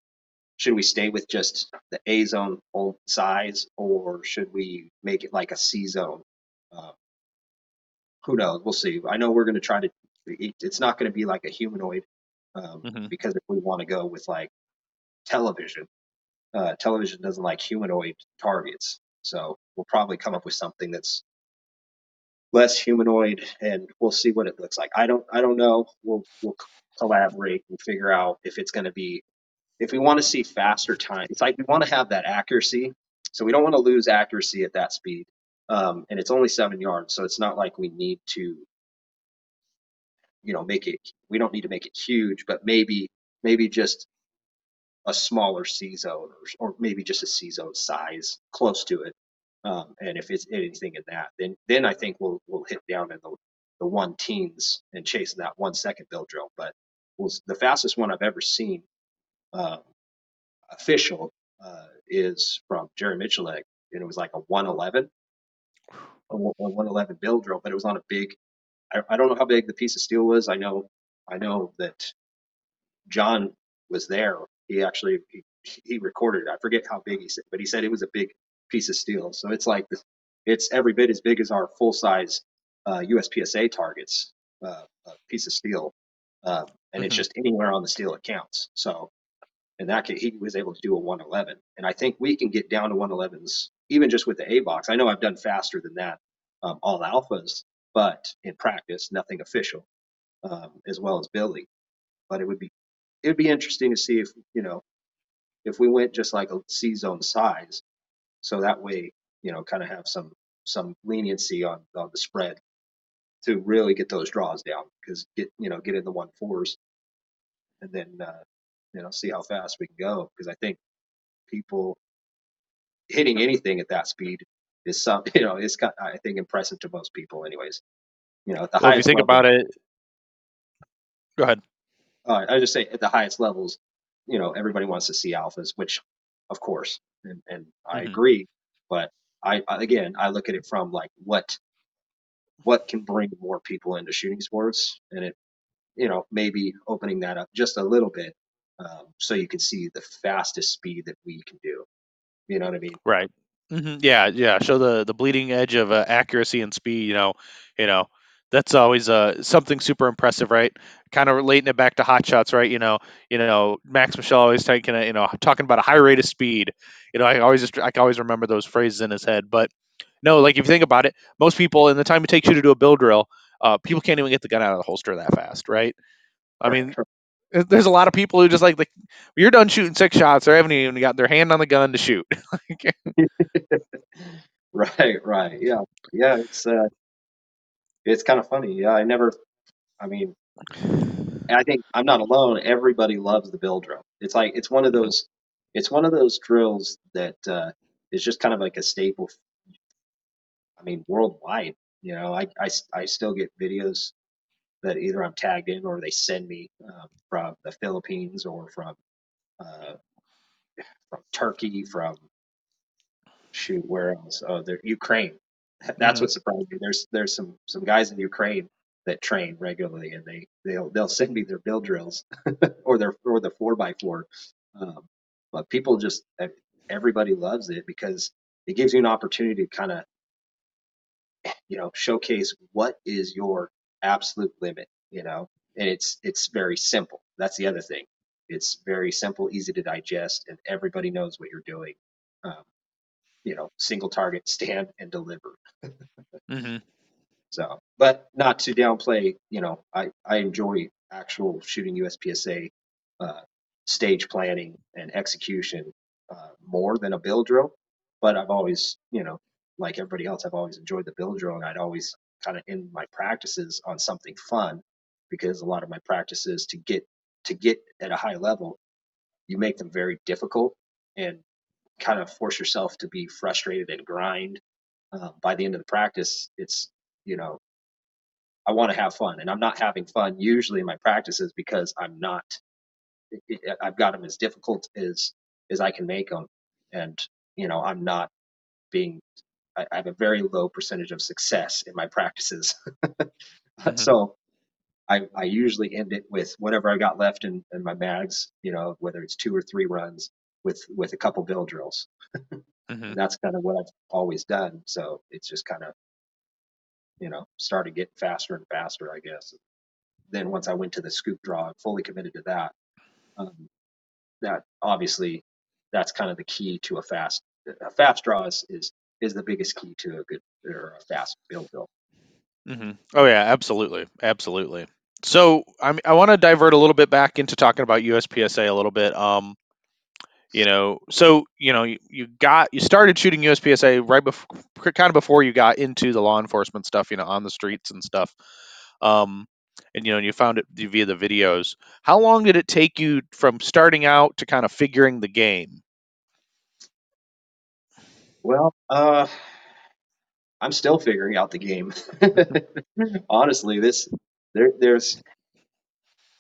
should we stay with just the A zone old size, or should we make it like a C zone? Uh, who knows? We'll see. I know we're going to try to. it- It's not going to be like a humanoid, um, Mhm. because if we want to go with like television, uh, television doesn't like humanoid targets. So we'll probably come up with something that's less humanoid, and we'll see what it looks like. I don't. I don't know. We'll we'll collaborate and figure out if it's going to be if we want to see faster time, it's like we want to have that accuracy. So we don't want to lose accuracy at that speed. Um, and it's only seven yards, so it's not like we need to, you know, make it. We don't need to make it huge, but maybe maybe just a smaller C zone, or, or maybe just a C zone size, close to it. Um, and if it's anything in that, then then I think we'll we'll hit down in the the one teens and chasing that one second bill drill. But was the fastest one I've ever seen. Um, official uh, is from Jerry Miculek, and it was like a 111, a 111 bill drill, but it was on a big. I, I don't know how big the piece of steel was. I know, I know that John was there. He actually he, he recorded it. I forget how big he said, but he said it was a big piece of steel. So it's like this, it's every bit as big as our full size uh, USPSA targets uh, uh, piece of steel, uh, and it's Mhm. just anywhere on the steel it counts. So in that case, he was able to do a 111. And I think we can get down to 111s even just with the A box. I know I've done faster than that, um, all alphas, but in practice, nothing official, um, as well as Billy. But it would be it would be interesting to see if you know if we went just like a C zone size, so that way you know kind of have some some leniency on on the spread to really get those draws down because get you know get in the one fours and then uh, you know see how fast we can go because I think people hitting anything at that speed is some (laughs) you know it's got I think impressive to most people anyways. You know at the Well, if you think level, about it, go ahead. uh, I just say at the highest levels, you know everybody wants to see alphas, which of course, and, and I Mhm. agree. But I I- again I look at it from like what what can bring more people into shooting sports, and it you know maybe opening that up just a little bit um, so you can see the fastest speed that we can do. You know what I mean? Right. hmm Yeah, yeah. Show the the bleeding edge of uh, accuracy and speed. You know, you know, that's always uh something super impressive, right? Kind of relating it back to hot shots, right? You know, you know, Max Michel always taking a, you know talking about a high rate of speed. You know, I always just I can always remember those phrases in his head. But no, like if you think about it, most people in the time it takes you to do a bill drill, uh, people can't even get the gun out of the holster that fast, right? I mean, there's a lot of people who just like like you're done shooting six shots, they haven't even got their hand on the gun to shoot. (laughs) (laughs) (laughs) Right, right. Yeah. Yeah, it's uh it's kind of funny. Yeah, I never I mean, I think I'm not alone. Everybody loves the bill drill. It's like it's one of those it's one of those drills that uh is just kind of like a staple I mean worldwide. You know, I, I, I still get videos that either I'm tagged in or they send me um, from the Philippines or from uh from Turkey, from shoot, where else? Oh, there Ukraine. (laughs) That's Mhm. what surprised me. There's there's some some guys in Ukraine that train regularly, and they they'll they'll send me their bill drills (laughs) or their or the four by four. Um, but people just everybody loves it because it gives you an opportunity to kind of you know showcase what is your absolute limit. You know, and it's it's very simple. That's the other thing. It's very simple, easy to digest, and everybody knows what you're doing. Um, you know, single target, (laughs) stand and deliver. Mhm. So, but not to downplay, you know, I, I enjoy actual shooting USPSA uh, stage planning and execution uh, more than a bill drill. But I've always, you know, like everybody else, I've always enjoyed the bill drill, and I'd always kind of in my practices on something fun because a lot of my practices to get to get at a high level, you make them very difficult and kind of force yourself to be frustrated and grind. Uh, by the end of the practice, it's you know I want to have fun, and I'm not having fun usually in my practices because I'm not. I've got them as difficult as as I can make them, and you know I'm not being. I, I have a very low percentage of success in my practices, (laughs) Mhm. so I I usually end it with whatever I got left in, in my mags. You know whether it's two or three runs with with a couple bill drills, Mhm. that's kind of what I've always done. So it's just kind of you know started getting faster and faster, I guess. then once I went to the scoop draw, I'm fully committed to that. Um, that obviously, that's kind of the key to a fast a fast draw is is, is the biggest key to a good or a fast build build. Mm-hmm. Oh yeah, absolutely, absolutely. So I'm, I want to divert a little bit back into talking about USPSA a little bit. Um, you know, so you know, you, you got you started shooting USPSA right before, kind of before you got into the law enforcement stuff. You know, on the streets and stuff. Um, and you know, you found it via the videos. How long did it take you from starting out to kind of figuring the game? Well, uh, I'm still figuring out the game. (laughs) Honestly, this there there's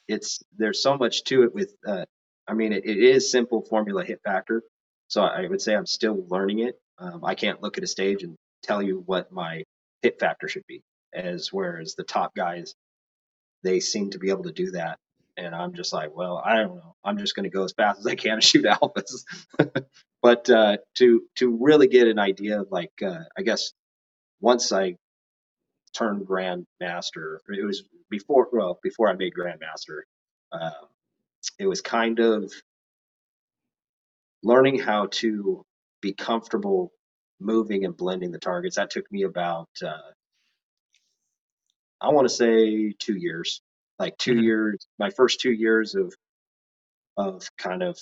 it's there's so much to it with uh, I mean it, it is simple formula hit factor. So I would say I'm still learning it. Um, I can't look at a stage and tell you what my hit factor should be. As whereas the top guys they seem to be able to do that. And I'm just like, well, I don't know. I'm just going to go as fast as I can and shoot alphas. (laughs) but uh, to to really get an idea of like, uh, I guess once I turned grandmaster, it was before well before I made grandmaster. Uh, it was kind of learning how to be comfortable moving and blending the targets. That took me about uh, I want to say two years, like two Mhm. years. My first two years of of kind of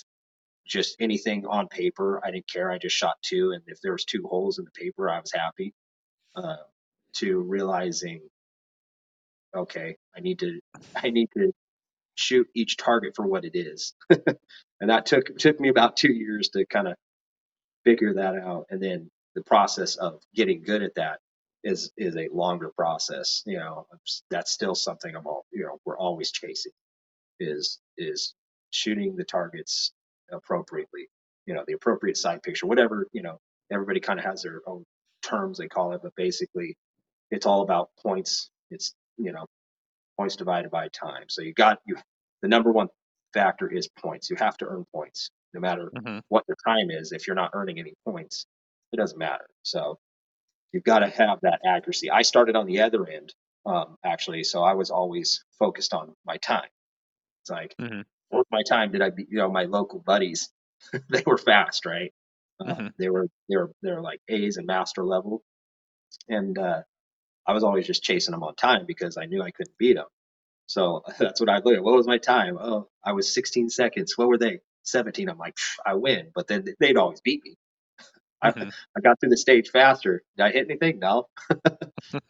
just anything on paper. I didn't care. I just shot two, and if there was two holes in the paper, I was happy. Uh, to realizing, okay, I need to, (laughs) I need to shoot each target for what it is, (laughs) and that took took me about two years to kind of figure that out, and then the process of getting good at that is is a longer process. You know, that's still something I'm all, you know, we're always chasing is is shooting the targets appropriately. You know, the appropriate side picture, whatever. You know, everybody kind of has their own terms they call it, but basically, it's all about points. It's you know, points divided by time. So you got you. The number one factor is points. You have to earn points, no matter Mhm. what the time is. If you're not earning any points, it doesn't matter. So you've got to have that accuracy. I started on the other end, um, actually, so I was always focused on my time. It's like, Mhm. What my time did I be, you know, my local buddies, (laughs) they were fast, right? Uh, Mhm. they were, they were, they were like A's and master level. And, uh, I was always just chasing them on time because I knew I couldn't beat them. So (laughs) that's what I look at. What was my time? Oh, I was 16 seconds. What were they? 17. I'm like, I win. But then they'd always beat me. (laughs) mm-hmm. I got through the stage faster. Did I hit anything? No.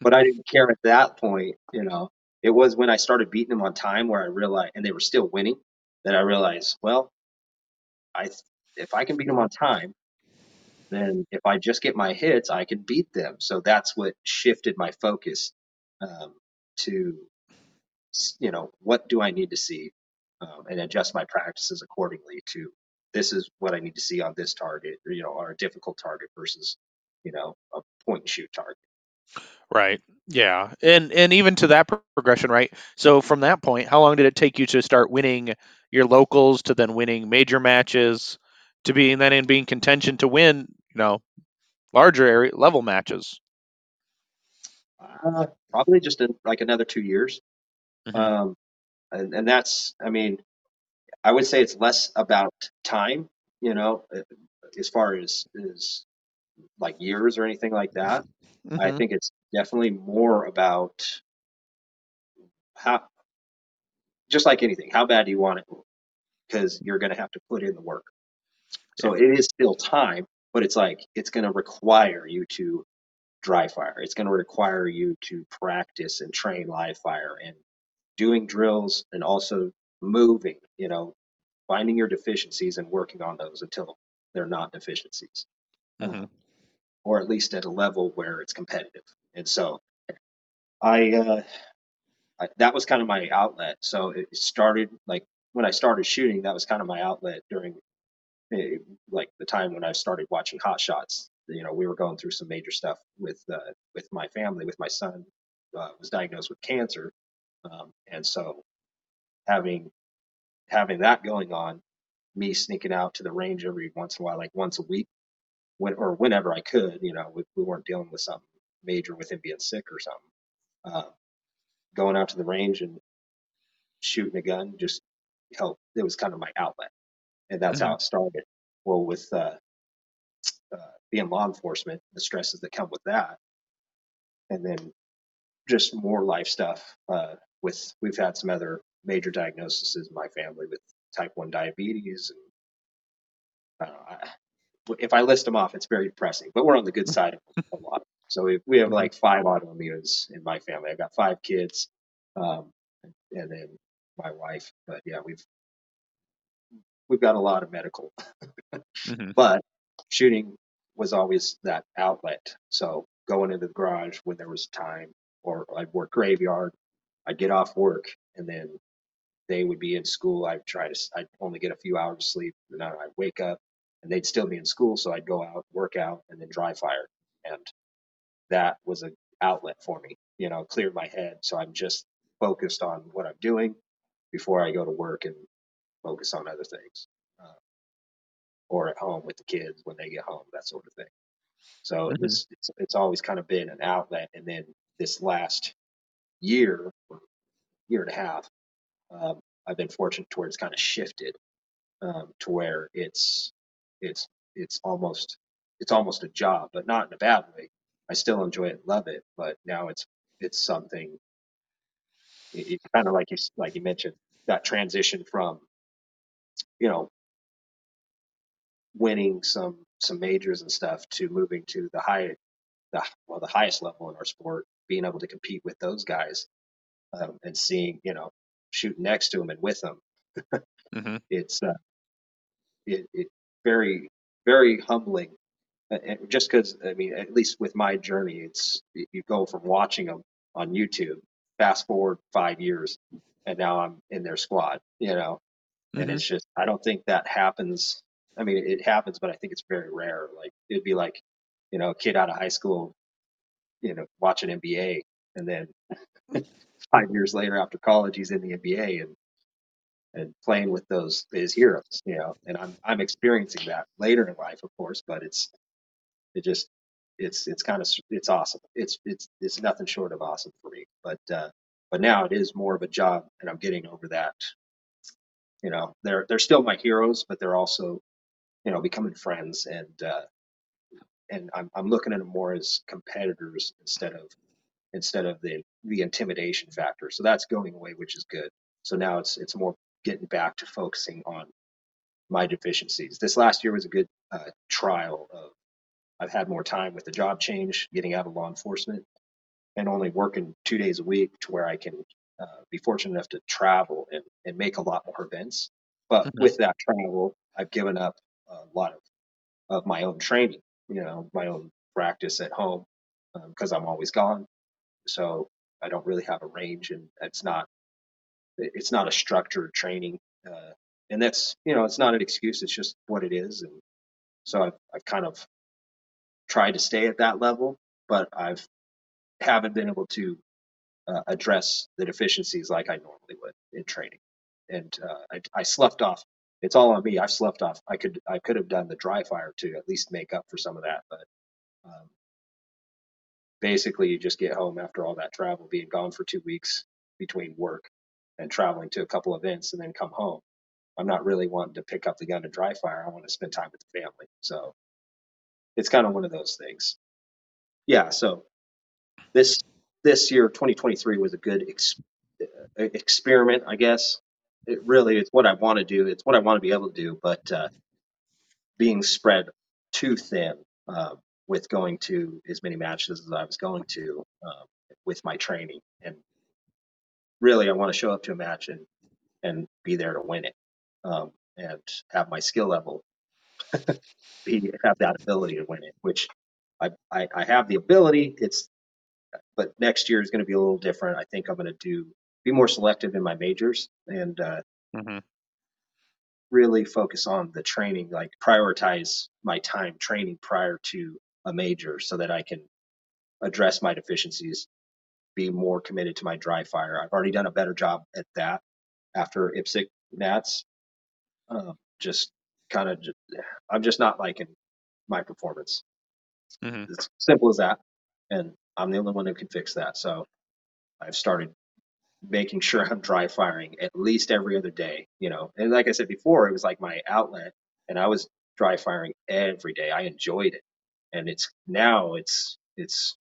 but I didn't care at that point, you know. It was when I started beating them on time where I realized, and they were still winning, that I realized, well, I if I can beat them on time, then if I just get my hits, I can beat them. So that's what shifted my focus um, to, you know, what do I need to see um, and adjust my practices accordingly to this is what I need to see on this target, you know, or a difficult target versus, you know, a point and shoot target. Right. Yeah. And and even to that progression, right? So from that point, how long did it take you to start winning your locals to then winning major matches to being then in being contention to win, you know, larger area level matches? Uh, probably just in, like another two years. Mm-hmm. Um, and, and that's, I mean, I would say it's less about time, you know, uh, as far as is like years or anything like that. Mm-hmm. I think it's definitely more about how, just like anything, how bad do you want it? Because you're going to have to put in the work. So yeah. it is still time, but it's like it's going to require you to dry fire. It's going to require you to practice and train live fire and doing drills and also moving, you know, finding your deficiencies and working on those until they're not deficiencies. Mm-hmm. Or at least at a level where it's competitive. And so I, uh, I, that was kind of my outlet. So it started like when I started shooting, that was kind of my outlet during uh, like the time when I started watching Hot Shots. You know, we were going through some major stuff with uh, with my family, with my son uh, was diagnosed with cancer, um, and so having having that going on, me sneaking out to the range every once in a while, like once a week, when or whenever I could, you know, we, we weren't dealing with something major with him being sick or something. Uh, going out to the range and shooting a gun just helped. It was kind of my outlet, and that's mm-hmm. how it started. Well, with uh, uh, being law enforcement, the stresses that come with that, and then just more life stuff. Uh, with we've had some other major diagnoses in my family with type 1 diabetes. And I if I list them off, it's very depressing, but we're on the good side of a lot. So we, we have like five autoimmunes in my family. I've got five kids, um, and then my wife. But yeah, we've we've got a lot of medical. mm-hmm. But shooting was always that outlet. So going into the garage when there was time, or I'd work graveyard, I'd get off work and then they would be in school. I'd try to, I'd only get a few hours of sleep, and then I'd wake up, and they'd still be in school. So I'd go out, work out, and then dry fire, and that was an outlet for me. You know, clear my head, so I'm just focused on what I'm doing before I go to work and focus on other things, uh, or at home with the kids when they get home, that sort of thing. So mm-hmm. it was, it's, it's always kind of been an outlet, and then this last year, year and a half, um, I've been fortunate to where it's kind of shifted um, to where it's it's it's almost it's almost a job, but not in a bad way. I still enjoy it, love it, but now it's it's something. It, it kind of like you like you mentioned that transition from you know winning some some majors and stuff to moving to the high the well the highest level in our sport, being able to compete with those guys um, and seeing you know shooting next to them and with them. (laughs) mm-hmm. It's uh, it, it very very humbling. And just because I mean, at least with my journey, it's you go from watching them on YouTube, fast forward five years, and now I'm in their squad. You know, mm-hmm. and it's just I don't think that happens. I mean, it happens, but I think it's very rare. Like it'd be like, you know, a kid out of high school, you know, watching NBA, and then (laughs) five years later after college, he's in the NBA and and playing with those his heroes, you know. And I'm I'm experiencing that later in life, of course, but it's it just it's it's kind of it's awesome. It's it's it's nothing short of awesome for me. But uh, but now it is more of a job, and I'm getting over that. You know, they're they're still my heroes, but they're also you know becoming friends, and uh, and I'm I'm looking at them more as competitors instead of instead of the the intimidation factor. So that's going away, which is good. So now it's it's more getting back to focusing on my deficiencies. This last year was a good uh, trial of I've had more time with the job change, getting out of law enforcement, and only working two days a week to where I can uh, be fortunate enough to travel and, and make a lot more events. But Mhm. with that travel, I've given up a lot of, of my own training, you know, my own practice at home because I'm always gone. So I don't really have a range, and it's not it's not a structured training. Uh, and that's you know it's not an excuse. It's just what it is. And so I've, I've kind of tried to stay at that level, but I've haven't been able to uh, address the deficiencies like I normally would in training. And uh, I, I slept off. It's all on me. I've slept off. I could I could have done the dry fire to at least make up for some of that, but um, basically you just get home after all that travel, being gone for two weeks between work and traveling to a couple events, and then come home. I'm not really wanting to pick up the gun and dry fire. I want to spend time with the family. So it's kind of one of those things. Yeah. So this this year, 2023, was a good ex- uh, experiment, I guess. It really it's what I want to do. It's what I want to be able to do, but uh, being spread too thin uh, with going to as many matches as I was going to uh, with my training, and really, I want to show up to a match and and be there to win it, um, and have my skill level (laughs) be have that ability to win it, which I, I, I have the ability. It's but next year is going to be a little different. I think I'm going to do be more selective in my majors and uh, Mhm. really focus on the training, like prioritize my time training prior to a major so that I can address my deficiencies, be more committed to my dry fire. I've already done a better job at that after IPSC Nats. Um, just kind of, I'm just not liking my performance. Mhm. It's simple as that. And I'm the only one who can fix that. So I've started making sure I'm dry firing at least every other day, you know. And like I said before, it was like my outlet and I was dry firing every day. I enjoyed it. And it's now it's it's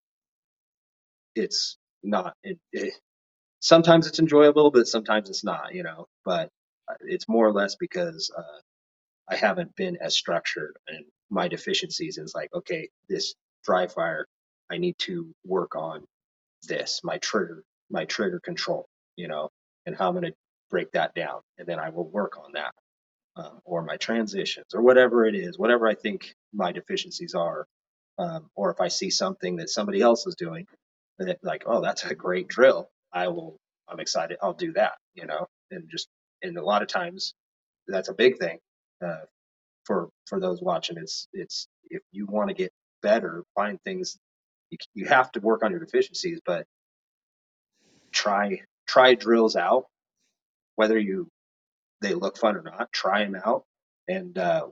it's not it, it sometimes it's enjoyable, but sometimes it's not, you know. But uh, it's more or less because uh, I haven't been as structured and my deficiencies is like, okay, this dry fire, I need to work on this, my trigger, my trigger control, you know, and how I'm going to break that down. And then I will work on that. Um, or my transitions or whatever it is, whatever I think my deficiencies are. Um, or if I see something that somebody else is doing, that like, oh, that's a great drill. I will, I'm excited. I'll do that, you know, and just, and a lot of times that's a big thing. Uh, for for those watching it's it's if you want to get better find things you, you have to work on your deficiencies but try try drills out whether you they look fun or not try them out and uh,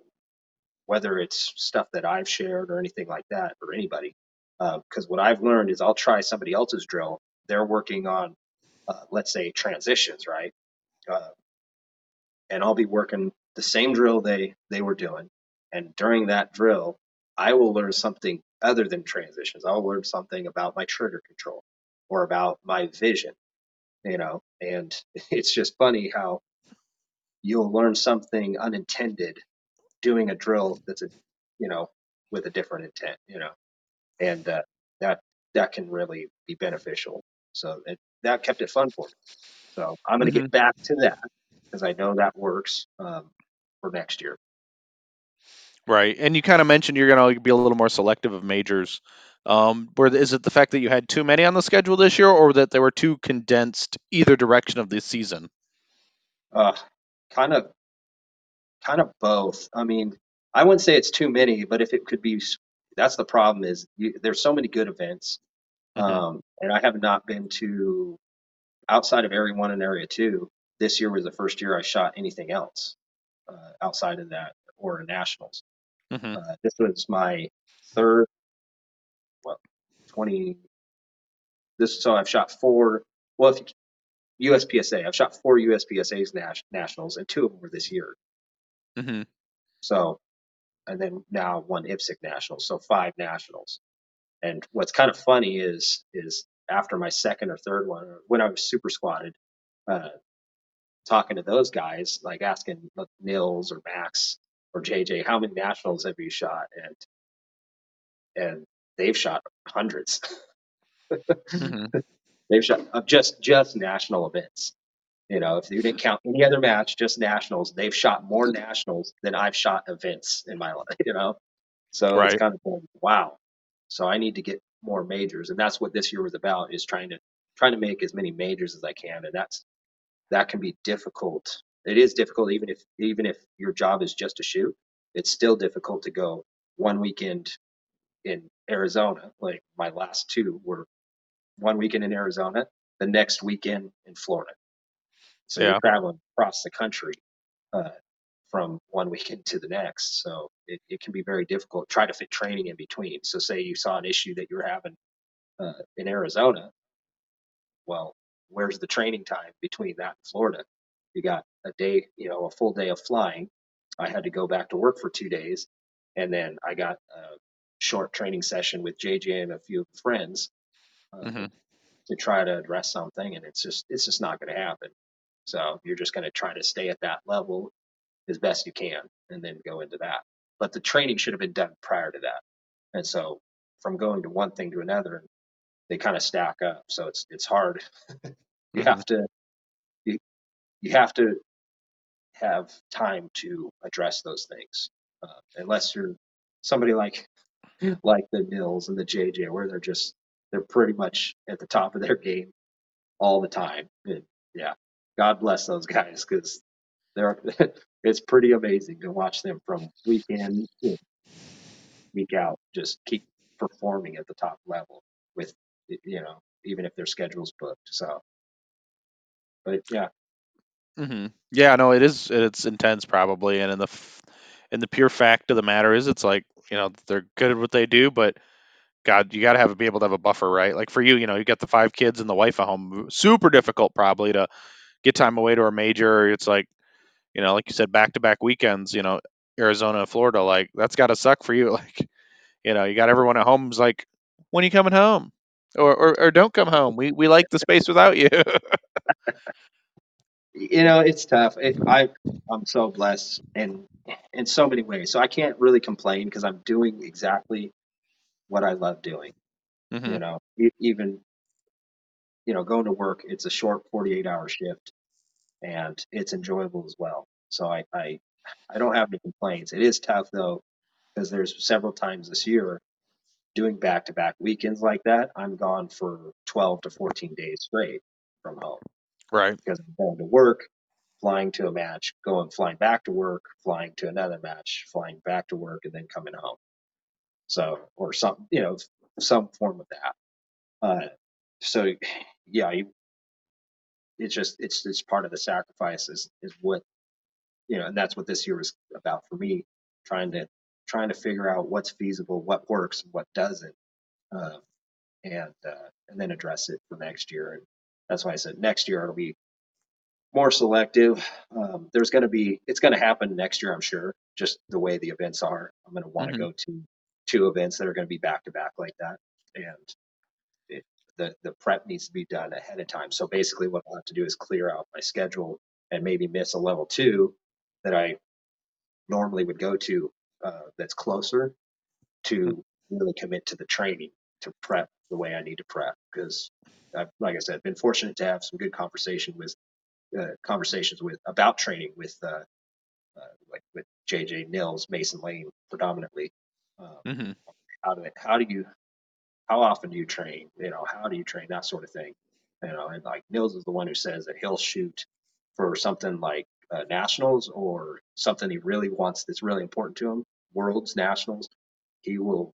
whether it's stuff that i've shared or anything like that or anybody because what i've learned is i'll try somebody else's drill. They're working on uh, let's say transitions right? Uh, and i'll be working the same drill they they were doing. And during that drill i will learn something other than transitions. I'll learn something about my trigger control or about my vision you know? And (laughs) it's just funny how you'll learn something unintended doing a drill that's a you know with a different intent you know and uh, that that can really be beneficial so it, that kept it fun for me so i'm going to Mhm. get back to that because i know that works um, for next year Right. And you kind of mentioned you're going to be a little more selective of majors. Um, where is it the fact that you had too many on the schedule this year, or that they were too condensed either direction of this season? uh, kind of kind of both i mean i wouldn't say it's too many but if it could be that's the problem is you, there's so many good events Mhm. um, and i have not been to outside of area one and area two this year was the first year i shot anything else uh, outside of that or nationals Mhm. uh, this was my third well 20 this so i've shot four well if you, uspsa i've shot four uspsa's nas- nationals and two of them were this year Mhm. so and then now one IPSC nationals, so five nationals. And what's kind of funny is is after my second or third one, when I was super squadded, uh, talking to those guys, like asking like, Nils or Max or JJ, how many nationals have you shot? And and they've shot hundreds. (laughs) hmm they've shot of just just national events. You know, if you didn't count any other match, just nationals, they've shot more nationals than I've shot events in my life. You know, so it's kind of like, wow. So I need to get more majors, and that's what this year was about: is trying to trying to make as many majors as I can, and that's that can be difficult. It is difficult, even if even if your job is just to shoot. It's still difficult to go one weekend in Arizona. Like my last two were one weekend in Arizona, the next weekend in Florida. So Yeah. you're traveling across the country uh, from one weekend to the next. So it, it can be very difficult. Try to fit training in between. So say you saw an issue that you were having uh, in Arizona. Well, where's the training time between that and Florida? You got a day, you know, a full day of flying. I had to go back to work for two days, and then I got a short training session with JJ and a few friends uh, hmm to try to address something, and it's just it's just not going to happen. So you're just going to try to stay at that level as best you can, and then go into that. But the training should have been done prior to that, and so from going to one thing to another, they kind of stack up. So it's it's hard. (laughs) you Mhm. have to you, you have to have time to address those things, uh, unless you're somebody like like the Nils and the JJ, where they're just they're pretty much at the top of their (laughs) game all the time. And yeah, God bless those guys because they're (laughs) it's pretty amazing to watch them from week in week out, just keep performing at the top level with you know even if their schedule's booked. So, but yeah, hmm Yeah, no, it is. It's intense, probably, and in the and the pure fact of the matter is, it's like you know they're good at what they do, but God, you got to have be able to have a buffer, right? Like for you, you know, you got the five kids and the wife at home. Super difficult, probably, to get time away to a major. It's like you know, like you said, back to back weekends. You know, Arizona, Florida, like that's got to suck for you. (laughs) Like you know, you got everyone at home. Is like, when are you coming home? Or, or, or don't come home. We we like the space without you. (laughs) you know it's tough. It, I I'm so blessed in in so many ways. So I can't really complain because I'm doing exactly what I love doing. hmm You know, even you know going to work, it's a short 48 hour shift and it's enjoyable as well. So I I I don't have any complaints. It is tough though because there's several times this year doing back to back weekends like that. I'm gone for 12 to 14 days straight from home Right. because I'm going to work, flying to a match, going flying back to work, flying to another match, flying back to work, and then coming home. So or some you know some form of that. Uh, so yeah, you, it's just it's it's part of the sacrifice is, is what you know, and that's what this year was about for me, trying to trying to figure out what's feasible, what works, what doesn't, uh, and uh, and then address it for next year. And that's why I said next year it'll be more selective. Um, there's going to be it's going to happen next year, I'm sure. Just the way the events are, I'm going to want to Mhm. go to two events that are going to be back to back like that, and the the prep needs to be done ahead of time. So basically, what I'll have to do is clear out my schedule and maybe miss a level two that I normally would go to uh, that's closer to really commit to the training to prep the way I need to prep because, I've like I said, been fortunate to have some good conversation with uh, conversations with about training with uh, uh, like with JJ Nils, Mason Lane predominantly. Um, hmm how do how do you how often do you train? You know, how do you train that sort of thing? You know, and like Nils is the one who says that he'll shoot for something like uh, nationals or something he really wants that's really important to him, worlds, nationals. He will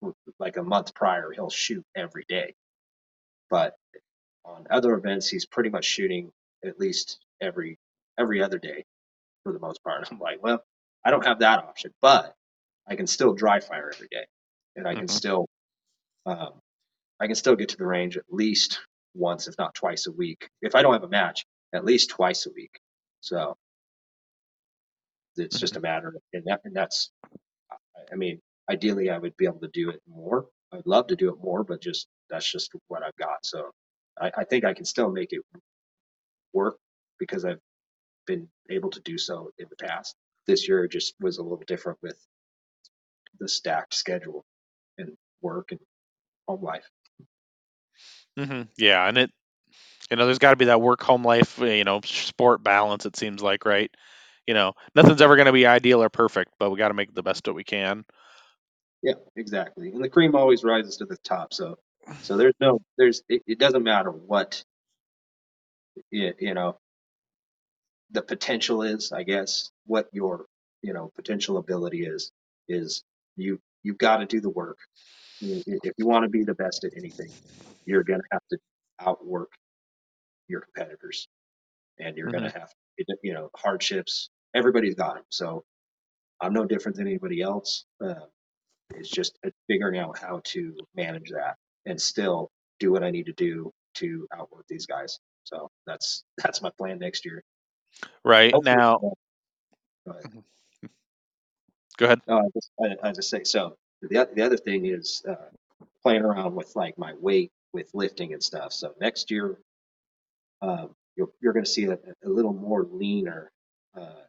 for like a month prior he'll shoot every day, but on other events he's pretty much shooting at least every every other day for the most part. (laughs) I'm like, well, I don't have that option, but I can still dry fire every day, and I can Mhm. still um, I can still get to the range at least once, if not twice a week. If I don't have a match, at least twice a week. So it's just a matter, of, and that and that's, I- I mean, ideally I would be able to do it more. I'd love to do it more, but just that's just what I've got. So I, I think I can still make it work because I've been able to do so in the past. This year just was a little different with the stacked schedule and work and home life. hmm Yeah, and it, you know, there's got to be that work home life, uh, you know, sport balance. It seems like, right? You know, nothing's ever going to be ideal or perfect, but we got to make the best that we can. Yeah, exactly. And the cream always rises to the top. So, so there's no, there's, it, it doesn't matter what, you, you know, the potential is, I guess, what your, you know, potential ability is, is you, you've got to do the work. You- If you want to be the best at anything, you're going to have to outwork your competitors and you're going to have, you know, hardships. Everybody's got them. So I'm no different than anybody else. Uh, it's just figuring out how to manage that and still do what I need to do to outwork these guys. So that's (laughs) that's my plan next year. Right Hopefully- now, Go (laughs) ahead. go ahead. No, I just I, I just say so. The oth- the other thing is uh, playing around with like my weight with lifting and stuff. So next year, um, you're you're going to see a, a little more leaner. Uh,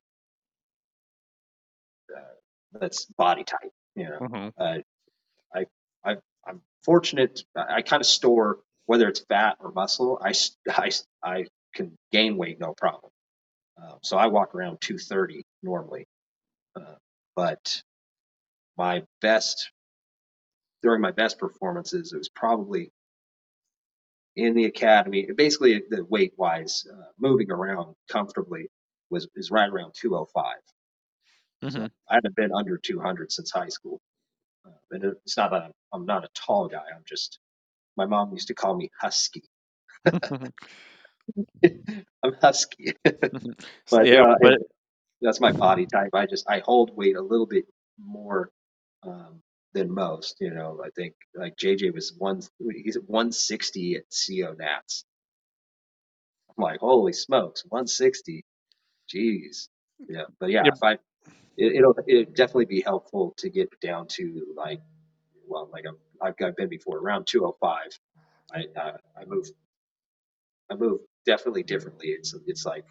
uh, that's body type. You know, Mhm. uh, I I I'm fortunate. I, I kind of store whether it's fat or muscle. I s- I s- I can gain weight no problem. Uh, so I walk around 230 normally, uh, but my best during my best performances, it was probably in the academy. Basically, the weight wise, uh, moving around comfortably was is right around 205. So Mhm. I haven't been under 200 since high school. Uh, and it's not that I'm, I'm not a tall guy. I'm just my mom used to call me husky. (laughs) I'm husky, (laughs) (laughs) but yeah, uh, but that's my body type. I just I hold weight a little bit more um, than most. You know, I think like JJ was one he's at 160 at CO Nats. I'm like, holy smokes, 160. Jeez. Yeah, but yeah, Yep. if I it, it'll it definitely be helpful to get down to like well, like I'm, I've got been before around 205. I uh, I move I move definitely differently. It's it's like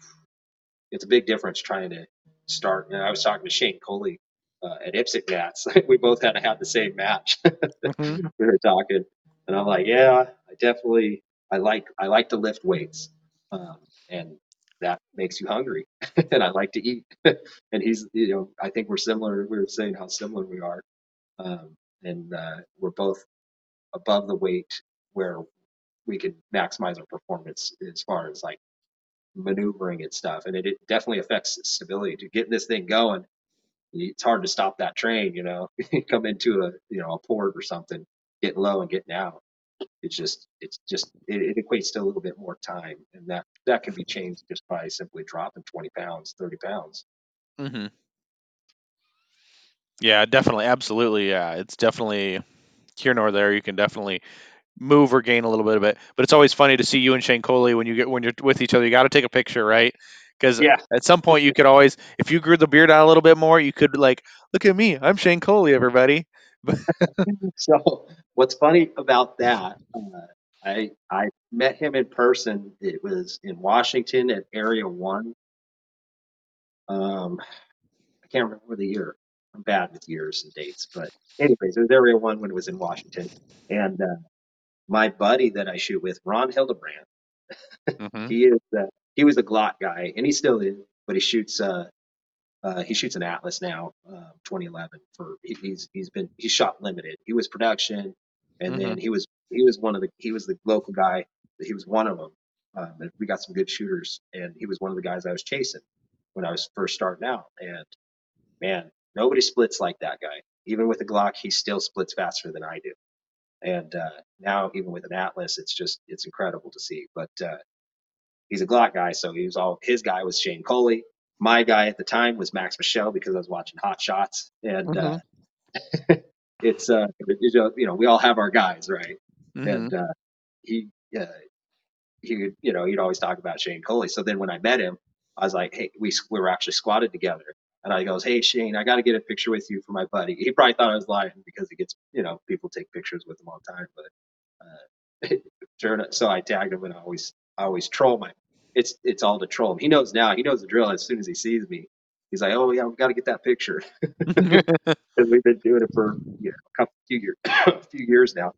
it's a big difference trying to start. And I was talking to Shane Coley uh, at IPSC Nats. we both had to have the same match. (laughs) Mhm. we were talking, and I'm like, yeah, I definitely I like I like to lift weights, um, and that makes you hungry, (laughs) and I like to eat. (laughs) and he's you know I think we're similar. We were saying how similar we are, um, and uh, we're both above the weight where we can maximize our performance as far as like maneuvering and stuff. And it, it definitely affects stability to get this thing going. It's hard to stop that train, you know, (laughs) come into a, you know, a port or something, getting low and getting out. It's just, it's just, it, it equates to a little bit more time. And that, that can be changed just by simply dropping 20 pounds, 30 pounds. Mm-hmm. Yeah, definitely, absolutely. Yeah, it's definitely here nor there. You can definitely move or gain a little bit of it, but it's always funny to see you and Shane Coley when you get when you're with each other. You got to take a picture, right? Because Yeah. at some point you could always, if you grew the beard out a little bit more, you could like, look at me, I'm Shane Coley, everybody. (laughs) So what's funny about that, uh, I I met him in person. It was in Washington at Area One. Um, I can't remember the year. I'm bad with years and dates, but anyways, it was Area One when it was in Washington. And uh, my buddy that I shoot with, Ron Hildebrand, hmm he is uh, he was a Glock guy, and he still is, but he shoots uh, uh, he shoots an Atlas now, uh, 2011. For he, he's he's been he's shot limited. He was production, and then he was he was one of the he was the local guy. He was one of them. Um, we got some good shooters, and he was one of the guys I was chasing when I was first starting out. And man, nobody splits like that guy. Even with a Glock, he still splits faster than I do. And uh, now, even with an Atlas, it's just it's incredible to see. But uh, he's a Glock guy, so he was all his guy was Shane Coley. My guy at the time was Max Michel because I was watching Hot Shots, and uh, (laughs) it's uh, you know, you know we all have our guys, right? hmm And uh, he uh, he would, you know he'd always talk about Shane Coley. So then when I met him, I was like, hey, we we were actually squadded together, and I goes, hey Shane, I got to get a picture with you for my buddy. He probably thought I was lying because he gets you know people take pictures with him all the time, but uh, (laughs) sure so I tagged him and I always I always troll my. It's it's all to troll him. He knows now. He knows the drill as soon as he sees me. He's like, "Oh yeah, we've got to get that picture." (laughs) (laughs) Because we've been doing it for you know, a couple few years, (coughs) a few years now.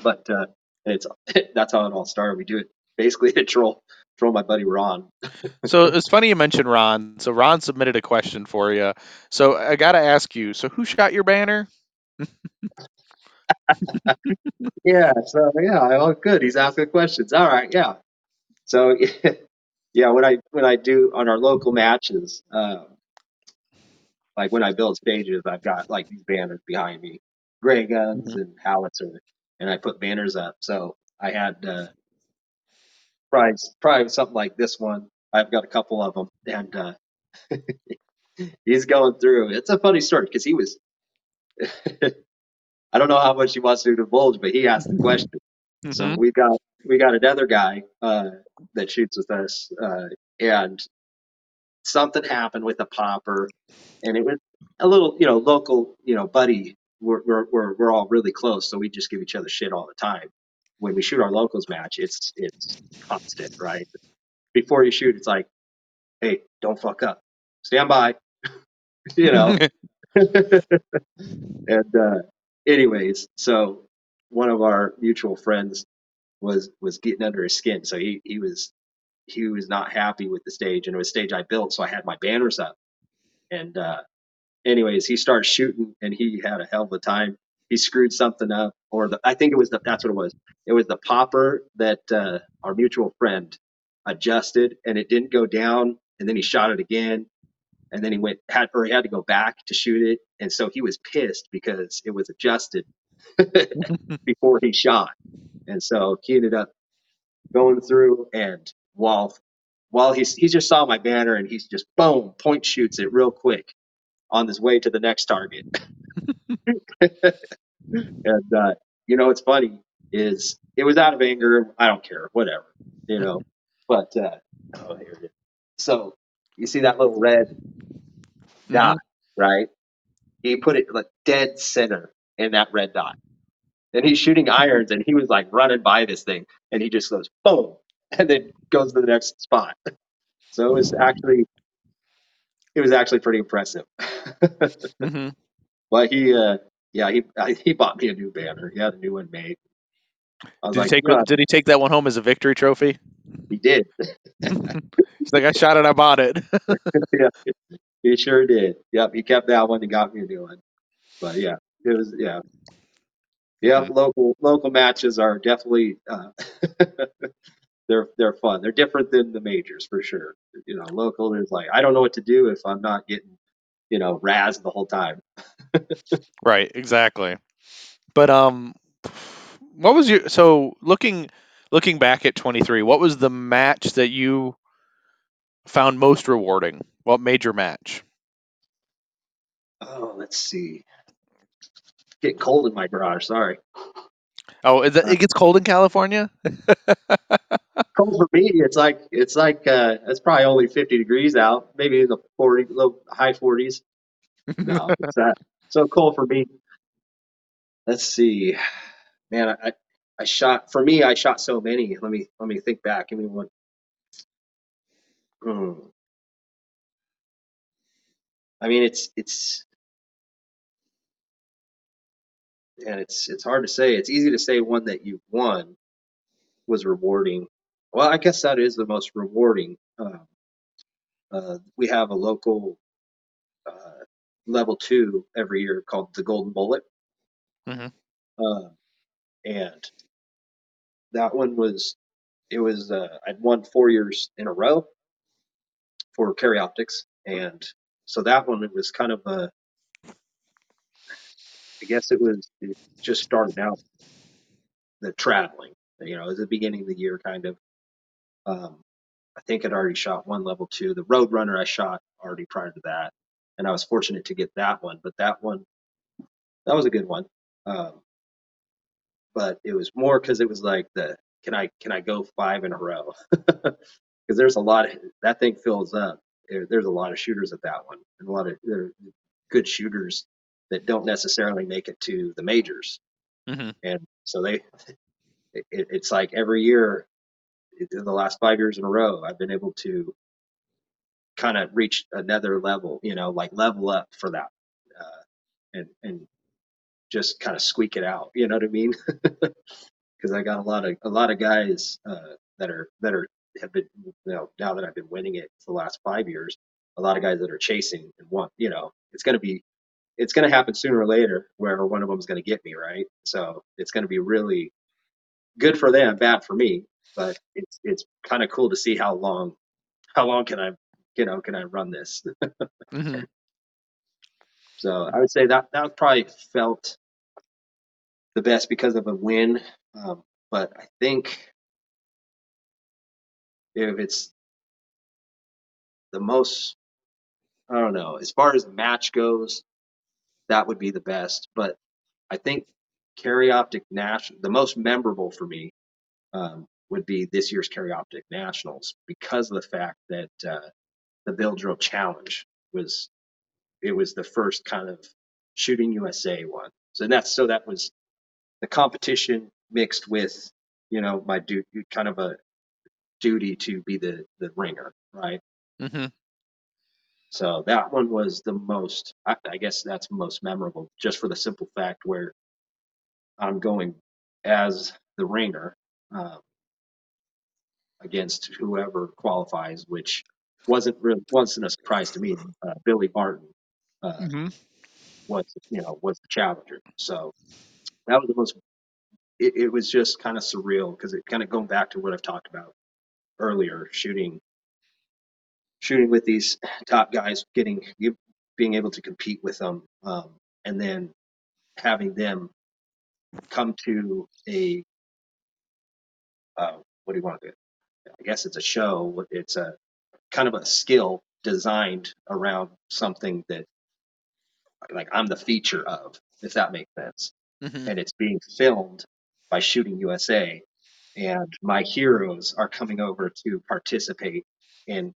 But uh, it's (coughs) that's how it all started. We do it basically to troll troll my buddy Ron. (laughs) so it's funny you mentioned Ron. So Ron submitted a question for you. So I got to ask you. So who shot your banner? yeah. So yeah. Oh, good. He's asking questions. All right. Yeah. So (laughs) yeah, when I when I do on our local matches, uh, like when I build stages, I've got like these banners behind me, Grey Guns Mm-hmm. and howitzer, and I put banners up. So I had uh, probably probably something like this one. I've got a couple of them, and uh, (laughs) he's going through. It's a funny story because he was. (laughs) I don't know how much he wants to divulge, but he asked the question. So Mhm. we got we got another guy uh, that shoots with us, uh, and something happened with a popper, and it was a little, you know, local, you know, buddy. We're we're we're, we're all really close, so we just give each other shit all the time. When we shoot our locals match, it's it's constant, right? Before you shoot, it's like, hey, don't fuck up, stand by, (laughs) you know. (laughs) (laughs) and uh, anyways, so one of our mutual friends was was getting under his skin, so he he was he was not happy with the stage, and it was a stage I built, so I had my banners up, and uh, anyways, he started shooting, and he had a hell of a time. He screwed something up, or the I think it was the that's what it was. It was the popper that uh, our mutual friend adjusted, and it didn't go down, and then he shot it again, and then he went had or he had to go back to shoot it, and so he was pissed because it was adjusted (laughs) before he shot, and so he ended up going through and while while he's he just saw my banner and he's just boom point shoots it real quick on his way to the next target. (laughs) and uh, you know what's funny is it was out of anger. I don't care, whatever, you know. (laughs) But uh, oh, here it is. So you see that little red dot, right? He put it like dead center in that red dot. And he's shooting irons and he was like running by this thing and he just goes boom (laughs) and then goes to the next spot. (laughs) So it was actually it was actually pretty impressive. (laughs) Mhm. but he uh yeah, he he bought me a new banner. He had a new one made. Did, like, he take, "Yeah, did he take that one home as a victory trophy? he did. He's like, I shot it, I bought it. yeah, he sure did. Yep, he kept that one and got me a new one. But yeah, it was yeah. Yeah, local local matches are definitely uh, (laughs) they're they're fun. They're different than the majors for sure. You know, local there's like I don't know what to do if I'm not getting you know razzed the whole time. (laughs) right, exactly. But um, what was your so looking looking back at 23? What was the match that you found most rewarding? What major match? Oh, let's see. Getting cold in my garage. Sorry. Oh, is that, it gets cold in California. (laughs) Cold for me. It's like it's like uh, it's probably only 50 degrees out. Maybe in the 40 low high 40s. No, (laughs) it's that so cold for me. Let's see. Man, I, I I shot for me. I shot so many. Let me let me think back. Give me one. Hmm. I mean, it's it's and it's it's hard to say. It's easy to say one that you've won was rewarding. Well, I guess that is the most rewarding. Uh, uh, we have a local uh, level two every year called the Golden Bullet, Mhm. uh, and that one was it was uh, I'd won four years in a row for Carry Optics, and so that one it was kind of a I guess it was it just starting out the traveling. You know, it was the beginning of the year, kind of. Um, I think I'd already shot one level two. The Roadrunner I shot already prior to that, and I was fortunate to get that one. But that one, that was a good one. Um, but it was more because it was like the can I can I go five in a row? (laughs) Because there's a lot of that thing fills up. There, there's a lot of shooters at that one, and a lot of good shooters that don't necessarily make it to the majors. Mhm. and so they it, it's like every year in the last five years in a row i've been able to kind of reach another level, you know, like level up for that, uh, and and just kind of squeak it out. You know what I mean? (laughs) Because I got a lot of a lot of guys uh, that are that are have been you know now that I've been winning it for the last five years, a lot of guys that are chasing and want you know it's going to be it's going to happen sooner or later where one of them is going to get me right. So it's going to be really good for them, bad for me. But it's it's kind of cool to see how long how long can I you know can I run this. (laughs) hmm So I would say that that probably felt the best because of a win. Um, but I think if it's the most, I don't know, as far as match goes, that would be the best. But I think Optic National, the most memorable for me, um, would be this year's Optic Nationals because of the fact that uh, the Bill Drill Challenge was it was the first kind of shooting USA one. So that's so that was the competition mixed with you know my du- kind of a duty to be the the ringer, right? hmm So that one was the most. I, I guess that's most memorable, just for the simple fact where I'm going as the ringer uh, against whoever qualifies, which wasn't really wasn't a surprise to me. Uh, Billy Martin uh, hmm was you know was the challenger, so that was the most. It, it was just kind of surreal because it kind of going back to what I've talked about earlier, shooting shooting with these top guys, getting you being able to compete with them, um, and then having them come to a uh, what do you want to do? I guess it's a show. It's a kind of a skill designed around something that like I'm the feature of, if that makes sense. hmm And it's being filmed by Shooting USA, and my heroes are coming over to participate in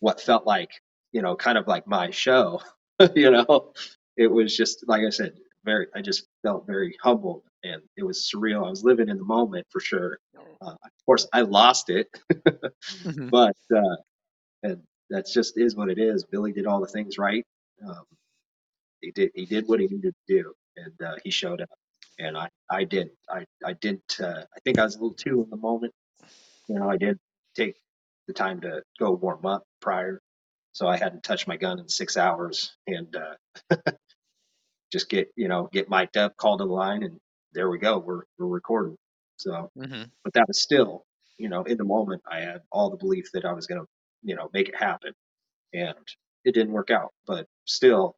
what felt like, you know, kind of like my show. (laughs) you know, it was just like I said, very. I just felt very humbled, and it was surreal. I was living in the moment for sure. Uh, of course, I lost it, hmm (laughs) but uh, and that's just is what it is. Billy did all the things right. Um, he did he did what he needed to do, and uh, he showed up. And I I didn't I I didn't uh, I think I was a little too in the moment. You know, I did take the time to go warm up prior, so I hadn't touched my gun in six hours, and uh, (laughs) just get you know get mic'd up, called to the line, and there we go. We're we're recording. So, hmm but that was still you know in the moment I had all the belief that I was gonna you know make it happen, and it didn't work out. But still,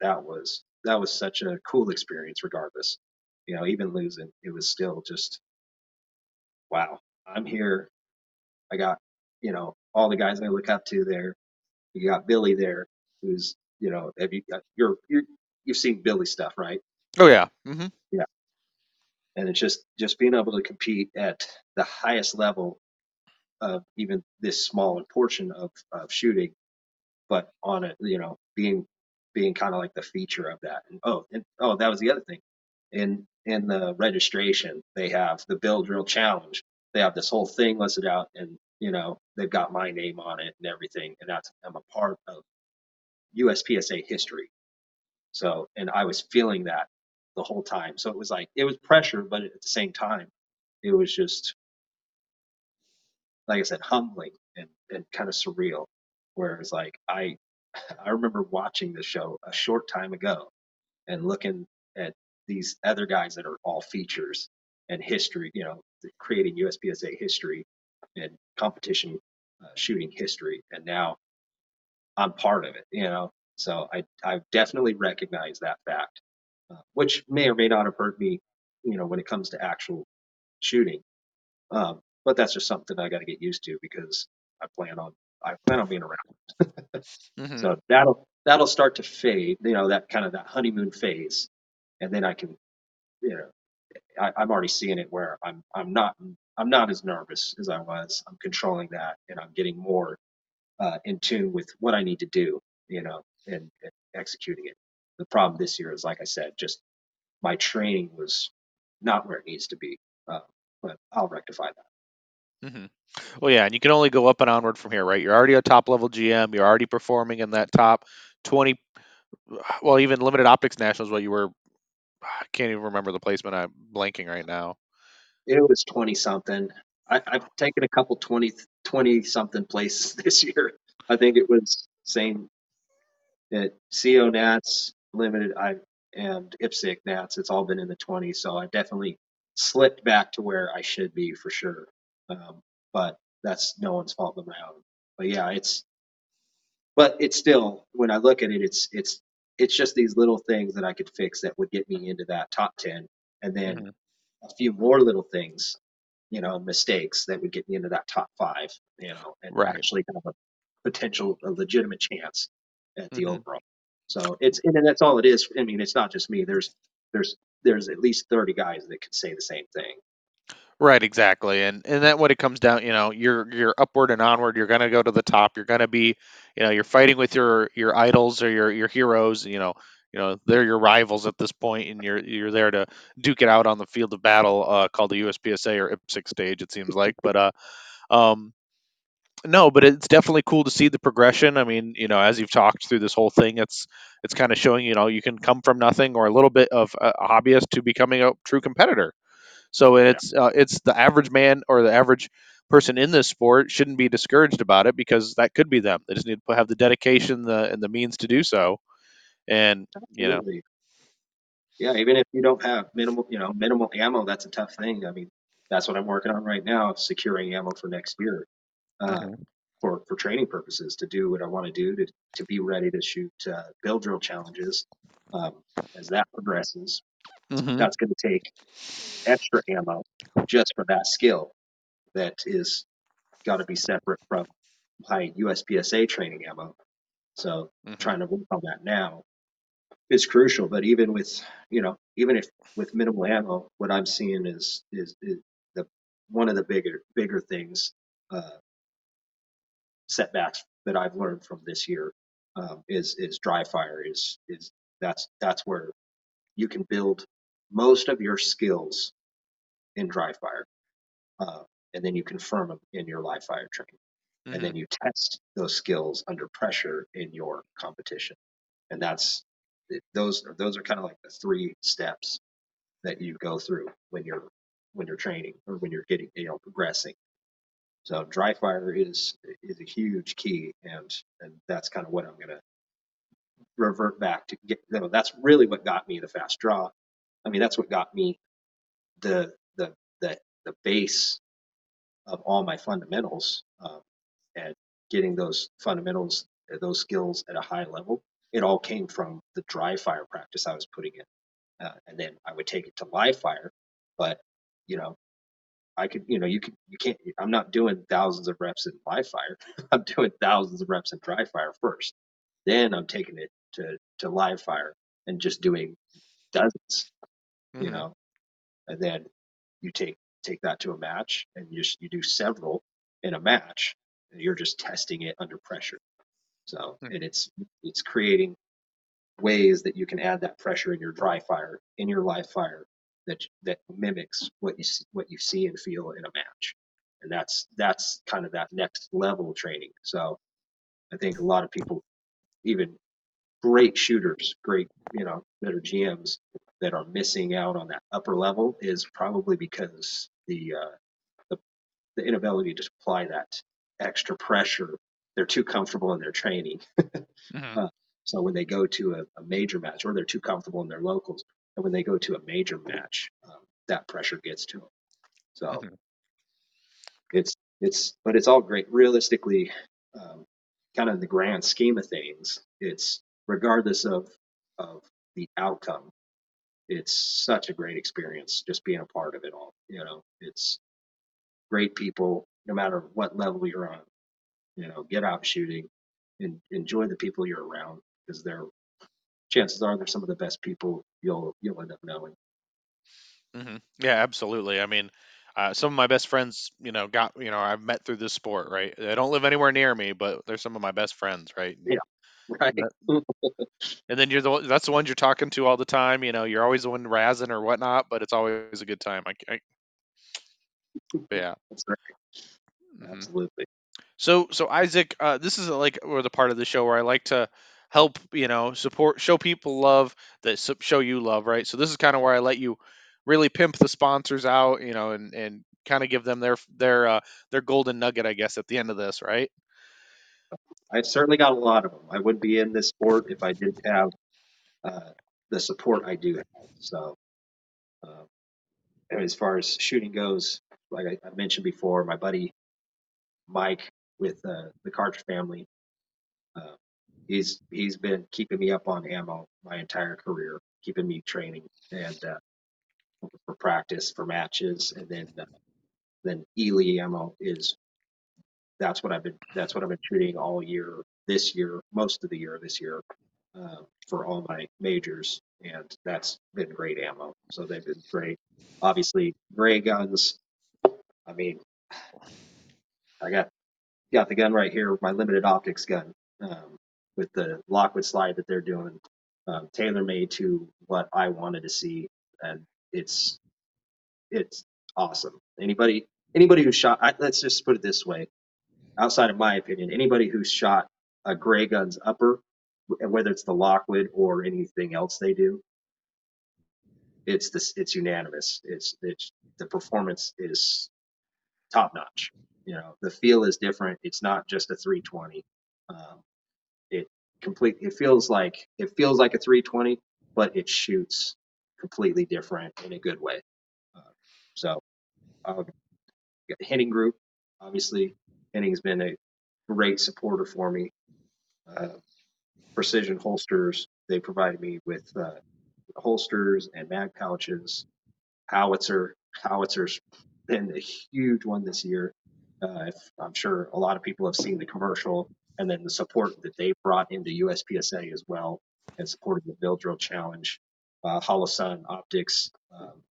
that was that was such a cool experience regardless you know even losing it was still just wow i'm here i got you know all the guys i look up to there you got billy there who's you know have you got you're, you're you've seen billy stuff right Oh yeah. mm-hmm. yeah and it's just just being able to compete at the highest level of even this small portion of, of shooting but on it you know being being kind of like the feature of that and oh and oh that was the other thing in in the registration they have the Bill Drill Challenge. They have this whole thing listed out, and you know they've got my name on it and everything, and that's I'm a part of USPSA history. So, and I was feeling that the whole time. So it was like it was pressure, but at the same time, it was just like I said, humbling and and kind of surreal. Whereas like I (laughs) I remember watching the show a short time ago and looking at these other guys that are all features and history, you know, creating USPSA history and competition uh, shooting history. And now I'm part of it, you know. So I I definitely recognize that fact, uh, which may or may not have hurt me, you know, when it comes to actual shooting. Um, but that's just something I got to get used to because I plan on I plan on being around. hmm So that'll that'll start to fade, you know, that kind of that honeymoon phase, and then I can, you know, I, I'm already seeing it where I'm I'm not I'm not as nervous as I was. I'm controlling that, and I'm getting more uh, in tune with what I need to do, you know, and, and executing it. The problem this year is, like I said, just my training was not where it needs to be, uh, but I'll rectify that. hmm Well, yeah, and you can only go up and onward from here, right? You're already a top level GM. You're already performing in that top 20. Well, even limited optics nationals, what you were. I can't even remember the placement. I'm blanking right now. It was 20 something. I've taken a couple 20, 20 something places (laughs) this year. I think it was same at CO Nats limited I and IPSC Nats. It's all been in the 20s. So I definitely slipped back to where I should be for sure. Um, but that's no one's fault but my own. But yeah, it's but it's still when I look at it, it's it's it's just these little things that I could fix that would get me into that top 10 and then Mhm. A few more little things, you know, mistakes that would get me into that top five, you know, and Right. actually of a potential, a legitimate chance at the Mhm. overall. So it's and that's all it is. I mean, it's not just me. There's there's there's at least 30 guys that could say the same thing. Right, exactly. And and that what it comes down, you know, you're you're upward and onward, you're gonna go to the top, you're gonna be, you know, you're fighting with your your idols or your your heroes, you know, you know, they're your rivals at this point and you're you're there to duke it out on the field of battle, uh called the USPSA or IPSC stage, it seems like. But uh um no, but it's definitely cool to see the progression. I mean, you know, as you've talked through this whole thing, it's it's kind of showing, you know, you can come from nothing or a little bit of a hobbyist to becoming a true competitor. So Yeah. it's uh, it's the average man or the average person in this sport shouldn't be discouraged about it because that could be them. They just need to have the dedication the, and the means to do so. And you know, Absolutely. Yeah, even if you don't have minimal, you know, minimal ammo, that's a tough thing. I mean, that's what I'm working on right now, securing ammo for next year. Uh, Mhm. for for training purposes to do what I want to do to to be ready to shoot uh, bill drill challenges. Um, as that progresses, Mhm. that's going to take extra ammo just for that skill that is got to be separate from my USPSA training ammo. So Mhm. trying to work on that now is crucial. But even with you know even if with minimal ammo, what I'm seeing is is, is the one of the bigger bigger things uh, setbacks that I've learned from this year um, is is dry fire is is that's that's where you can build most of your skills in dry fire, uh, and then you confirm them in your live fire training, and then Mhm. you test those skills under pressure in your competition, and that's those those are kind of like the three steps that you go through when you're when you're training or when you're getting you know progressing so dry fire is is a huge key, and and that's kind of what I'm gonna revert back to get. You know, that's really what got me the fast draw. I mean, that's what got me the the the the base of all my fundamentals, um, and getting those fundamentals, those skills at a high level. It all came from the dry fire practice I was putting in, uh, and then I would take it to live fire. But you know, I could, you know, you could, you can't. I'm not doing thousands of reps in live fire. (laughs) I'm doing thousands of reps in dry fire first. Then I'm taking it to to live fire and just doing dozens, you Mhm. know. And then you take take that to a match, and you just, you do several in a match, and you're just testing it under pressure. So, Mhm. and it's it's creating ways that you can add that pressure in your dry fire, in your live fire, that that mimics what you see, what you see and feel in a match, and that's that's kind of that next level training. So I think a lot of people, even great shooters, great you know that are GMs that are missing out on that upper level is probably because the uh, the, the inability to apply that extra pressure. They're too comfortable in their training (laughs) Mhm. uh, so when they go to a, a, major match, or they're too comfortable in their locals, and when they go to a major match, um, that pressure gets to them. So Mhm. it's it's, but it's all great. Realistically, um, kind of the grand scheme of things, it's regardless of of the outcome, it's such a great experience just being a part of it all. You know, it's great people, no matter what level you're on. You know, get out shooting and enjoy the people you're around because they're chances are they're some of the best people you'll you'll end up knowing. Mhm. Yeah, absolutely. I mean, uh, some of my best friends, you know, got you know I've met through this sport, right? They don't live anywhere near me, but they're some of my best friends, right? Yeah, right. And, that, (laughs) and then you're the one- that's the ones you're talking to all the time. You know, you're always the one razzing or whatnot, but it's always a good time. I, I (laughs) yeah. That's right. mm-hmm. absolutely. So, so Isaac, uh, this is like or the part of the show where I like to help, you know, support, show people love that show you love, right? So this is kind of where I let you really pimp the sponsors out, you know, and and kind of give them their their uh, their golden nugget, I guess, at the end of this, right? I've certainly got a lot of them. I wouldn't be in this sport if I didn't have uh, the support I do have. So, uh, as far as shooting goes, like I, I mentioned before, my buddy Mike with uh, the Cartridge family, uh, he's he's been keeping me up on ammo my entire career, keeping me training and uh, for practice for matches, and then uh, then Ely ammo is that's what I've been that's what I've been shooting all year this year, most of the year this year uh, for all my majors, and that's been great ammo. So they've been great. Obviously, Grey Guns. I mean, I got got the gun right here, my limited optics gun, um, with the Lockwood slide that they're doing, um, tailor made to what I wanted to see, and it's it's awesome. Anybody anybody who shot, I, let's just put it this way, outside of my opinion, anybody who's shot a Grey Guns upper, whether it's the Lockwood or anything else they do, it's this it's unanimous. It's it's the performance is top notch. You know, the feel is different. It's not just a 320. Um, it complete. It feels like it feels like a 320, but it shoots completely different in a good way. Uh, so, uh, Henning Group, obviously, Henning's been a great supporter for me. Uh, precision holsters, they provided me with uh, holsters and mag pouches. Howitzer, Howitzer's been a huge one this year. Uh, I'm sure a lot of people have seen the commercial and then the support that they brought into USPSA as well and supported the Bill Drill Challenge. Uh, Holosun Optics, um,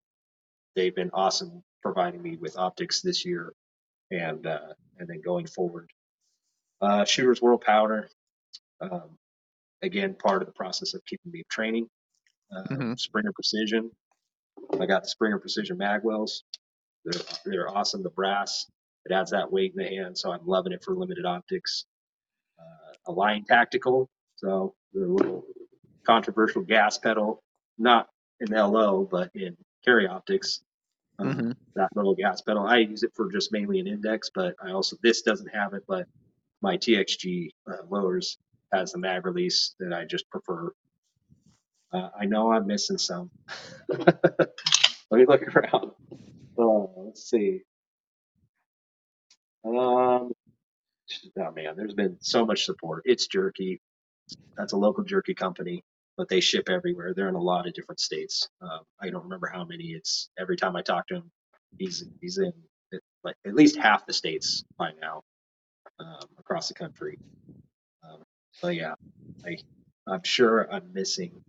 they've been awesome providing me with optics this year and uh, and then going forward. Uh, Shooters World Powder, um, again, part of the process of keeping me training. Uh, mm-hmm. Springer Precision, I got the Springer Precision Magwells. They're they're awesome. The brass it adds that weight in the hand, so I'm loving it for limited optics. Uh, Align Tactical, so the little controversial gas pedal, not in LO but in carry optics. Um, mm-hmm. That little gas pedal, I use it for just mainly an index, but I also this doesn't have it, but my TXG uh, lowers has the mag release that I just prefer. Uh, I know I'm missing some. (laughs) Let me look around. Oh, let's see. Um, oh man, there's been so much support. It's Jerky. That's a local jerky company, but they ship everywhere. They're in a lot of different states. Uh, I don't remember how many. It's every time I talk to him, he's he's in like at least half the states by now um, across the country. Um, so yeah, I I'm sure I'm missing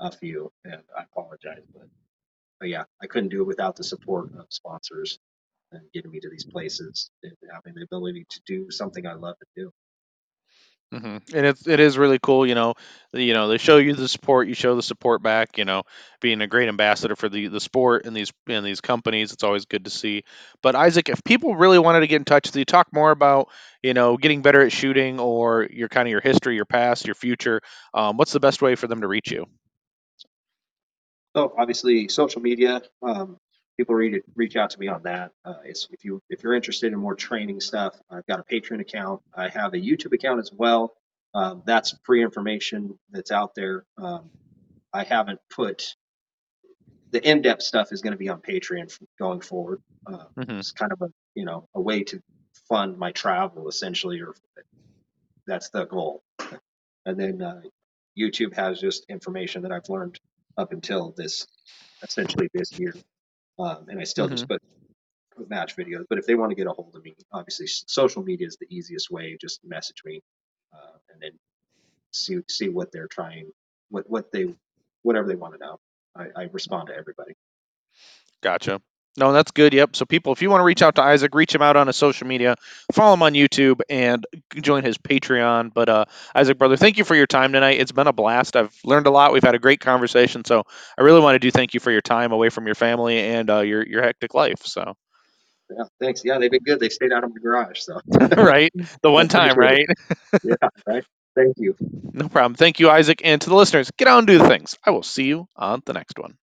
a few, and I apologize, but but yeah, I couldn't do it without the support of sponsors getting me to these places and having the ability to do something I love to do. Mm-hmm. And it's it is really cool, you know. You know, they show you the support, you show the support back. You know, being a great ambassador for the the sport and these and these companies, it's always good to see. But Isaac, if people really wanted to get in touch with you, talk more about you know getting better at shooting or your kind of your history, your past, your future. Um, what's the best way for them to reach you? So obviously, social media. Um, people read reach out to me on that. Uh, if you if you're interested in more training stuff, I've got a Patreon account. I have a YouTube account as well. Um, that's free information that's out there. Um, I haven't put the in-depth stuff is going to be on Patreon going forward. Uh, mm-hmm. It's kind of a you know a way to fund my travel essentially, or that's the goal. And then uh, YouTube has just information that I've learned up until this essentially this year. Um, and I still mm-hmm. just put match videos. But if they want to get a hold of me, obviously social media is the easiest way. Just message me, uh, and then see see what they're trying, what what they, whatever they want to know. I, I respond to everybody. Gotcha. No, that's good. Yep. So people, if you want to reach out to Isaac, reach him out on his social media, follow him on YouTube, and join his Patreon. But uh, Isaac, brother, thank you for your time tonight. It's been a blast. I've learned a lot. We've had a great conversation. So I really want to do thank you for your time away from your family and uh, your your hectic life. So. Yeah, thanks. Yeah, they've been good. They stayed out of my garage, so (laughs) right? The one time, right? (laughs) yeah, right. Thank you. No problem. Thank you, Isaac. And to the listeners, get out and do the things. I will see you on the next one.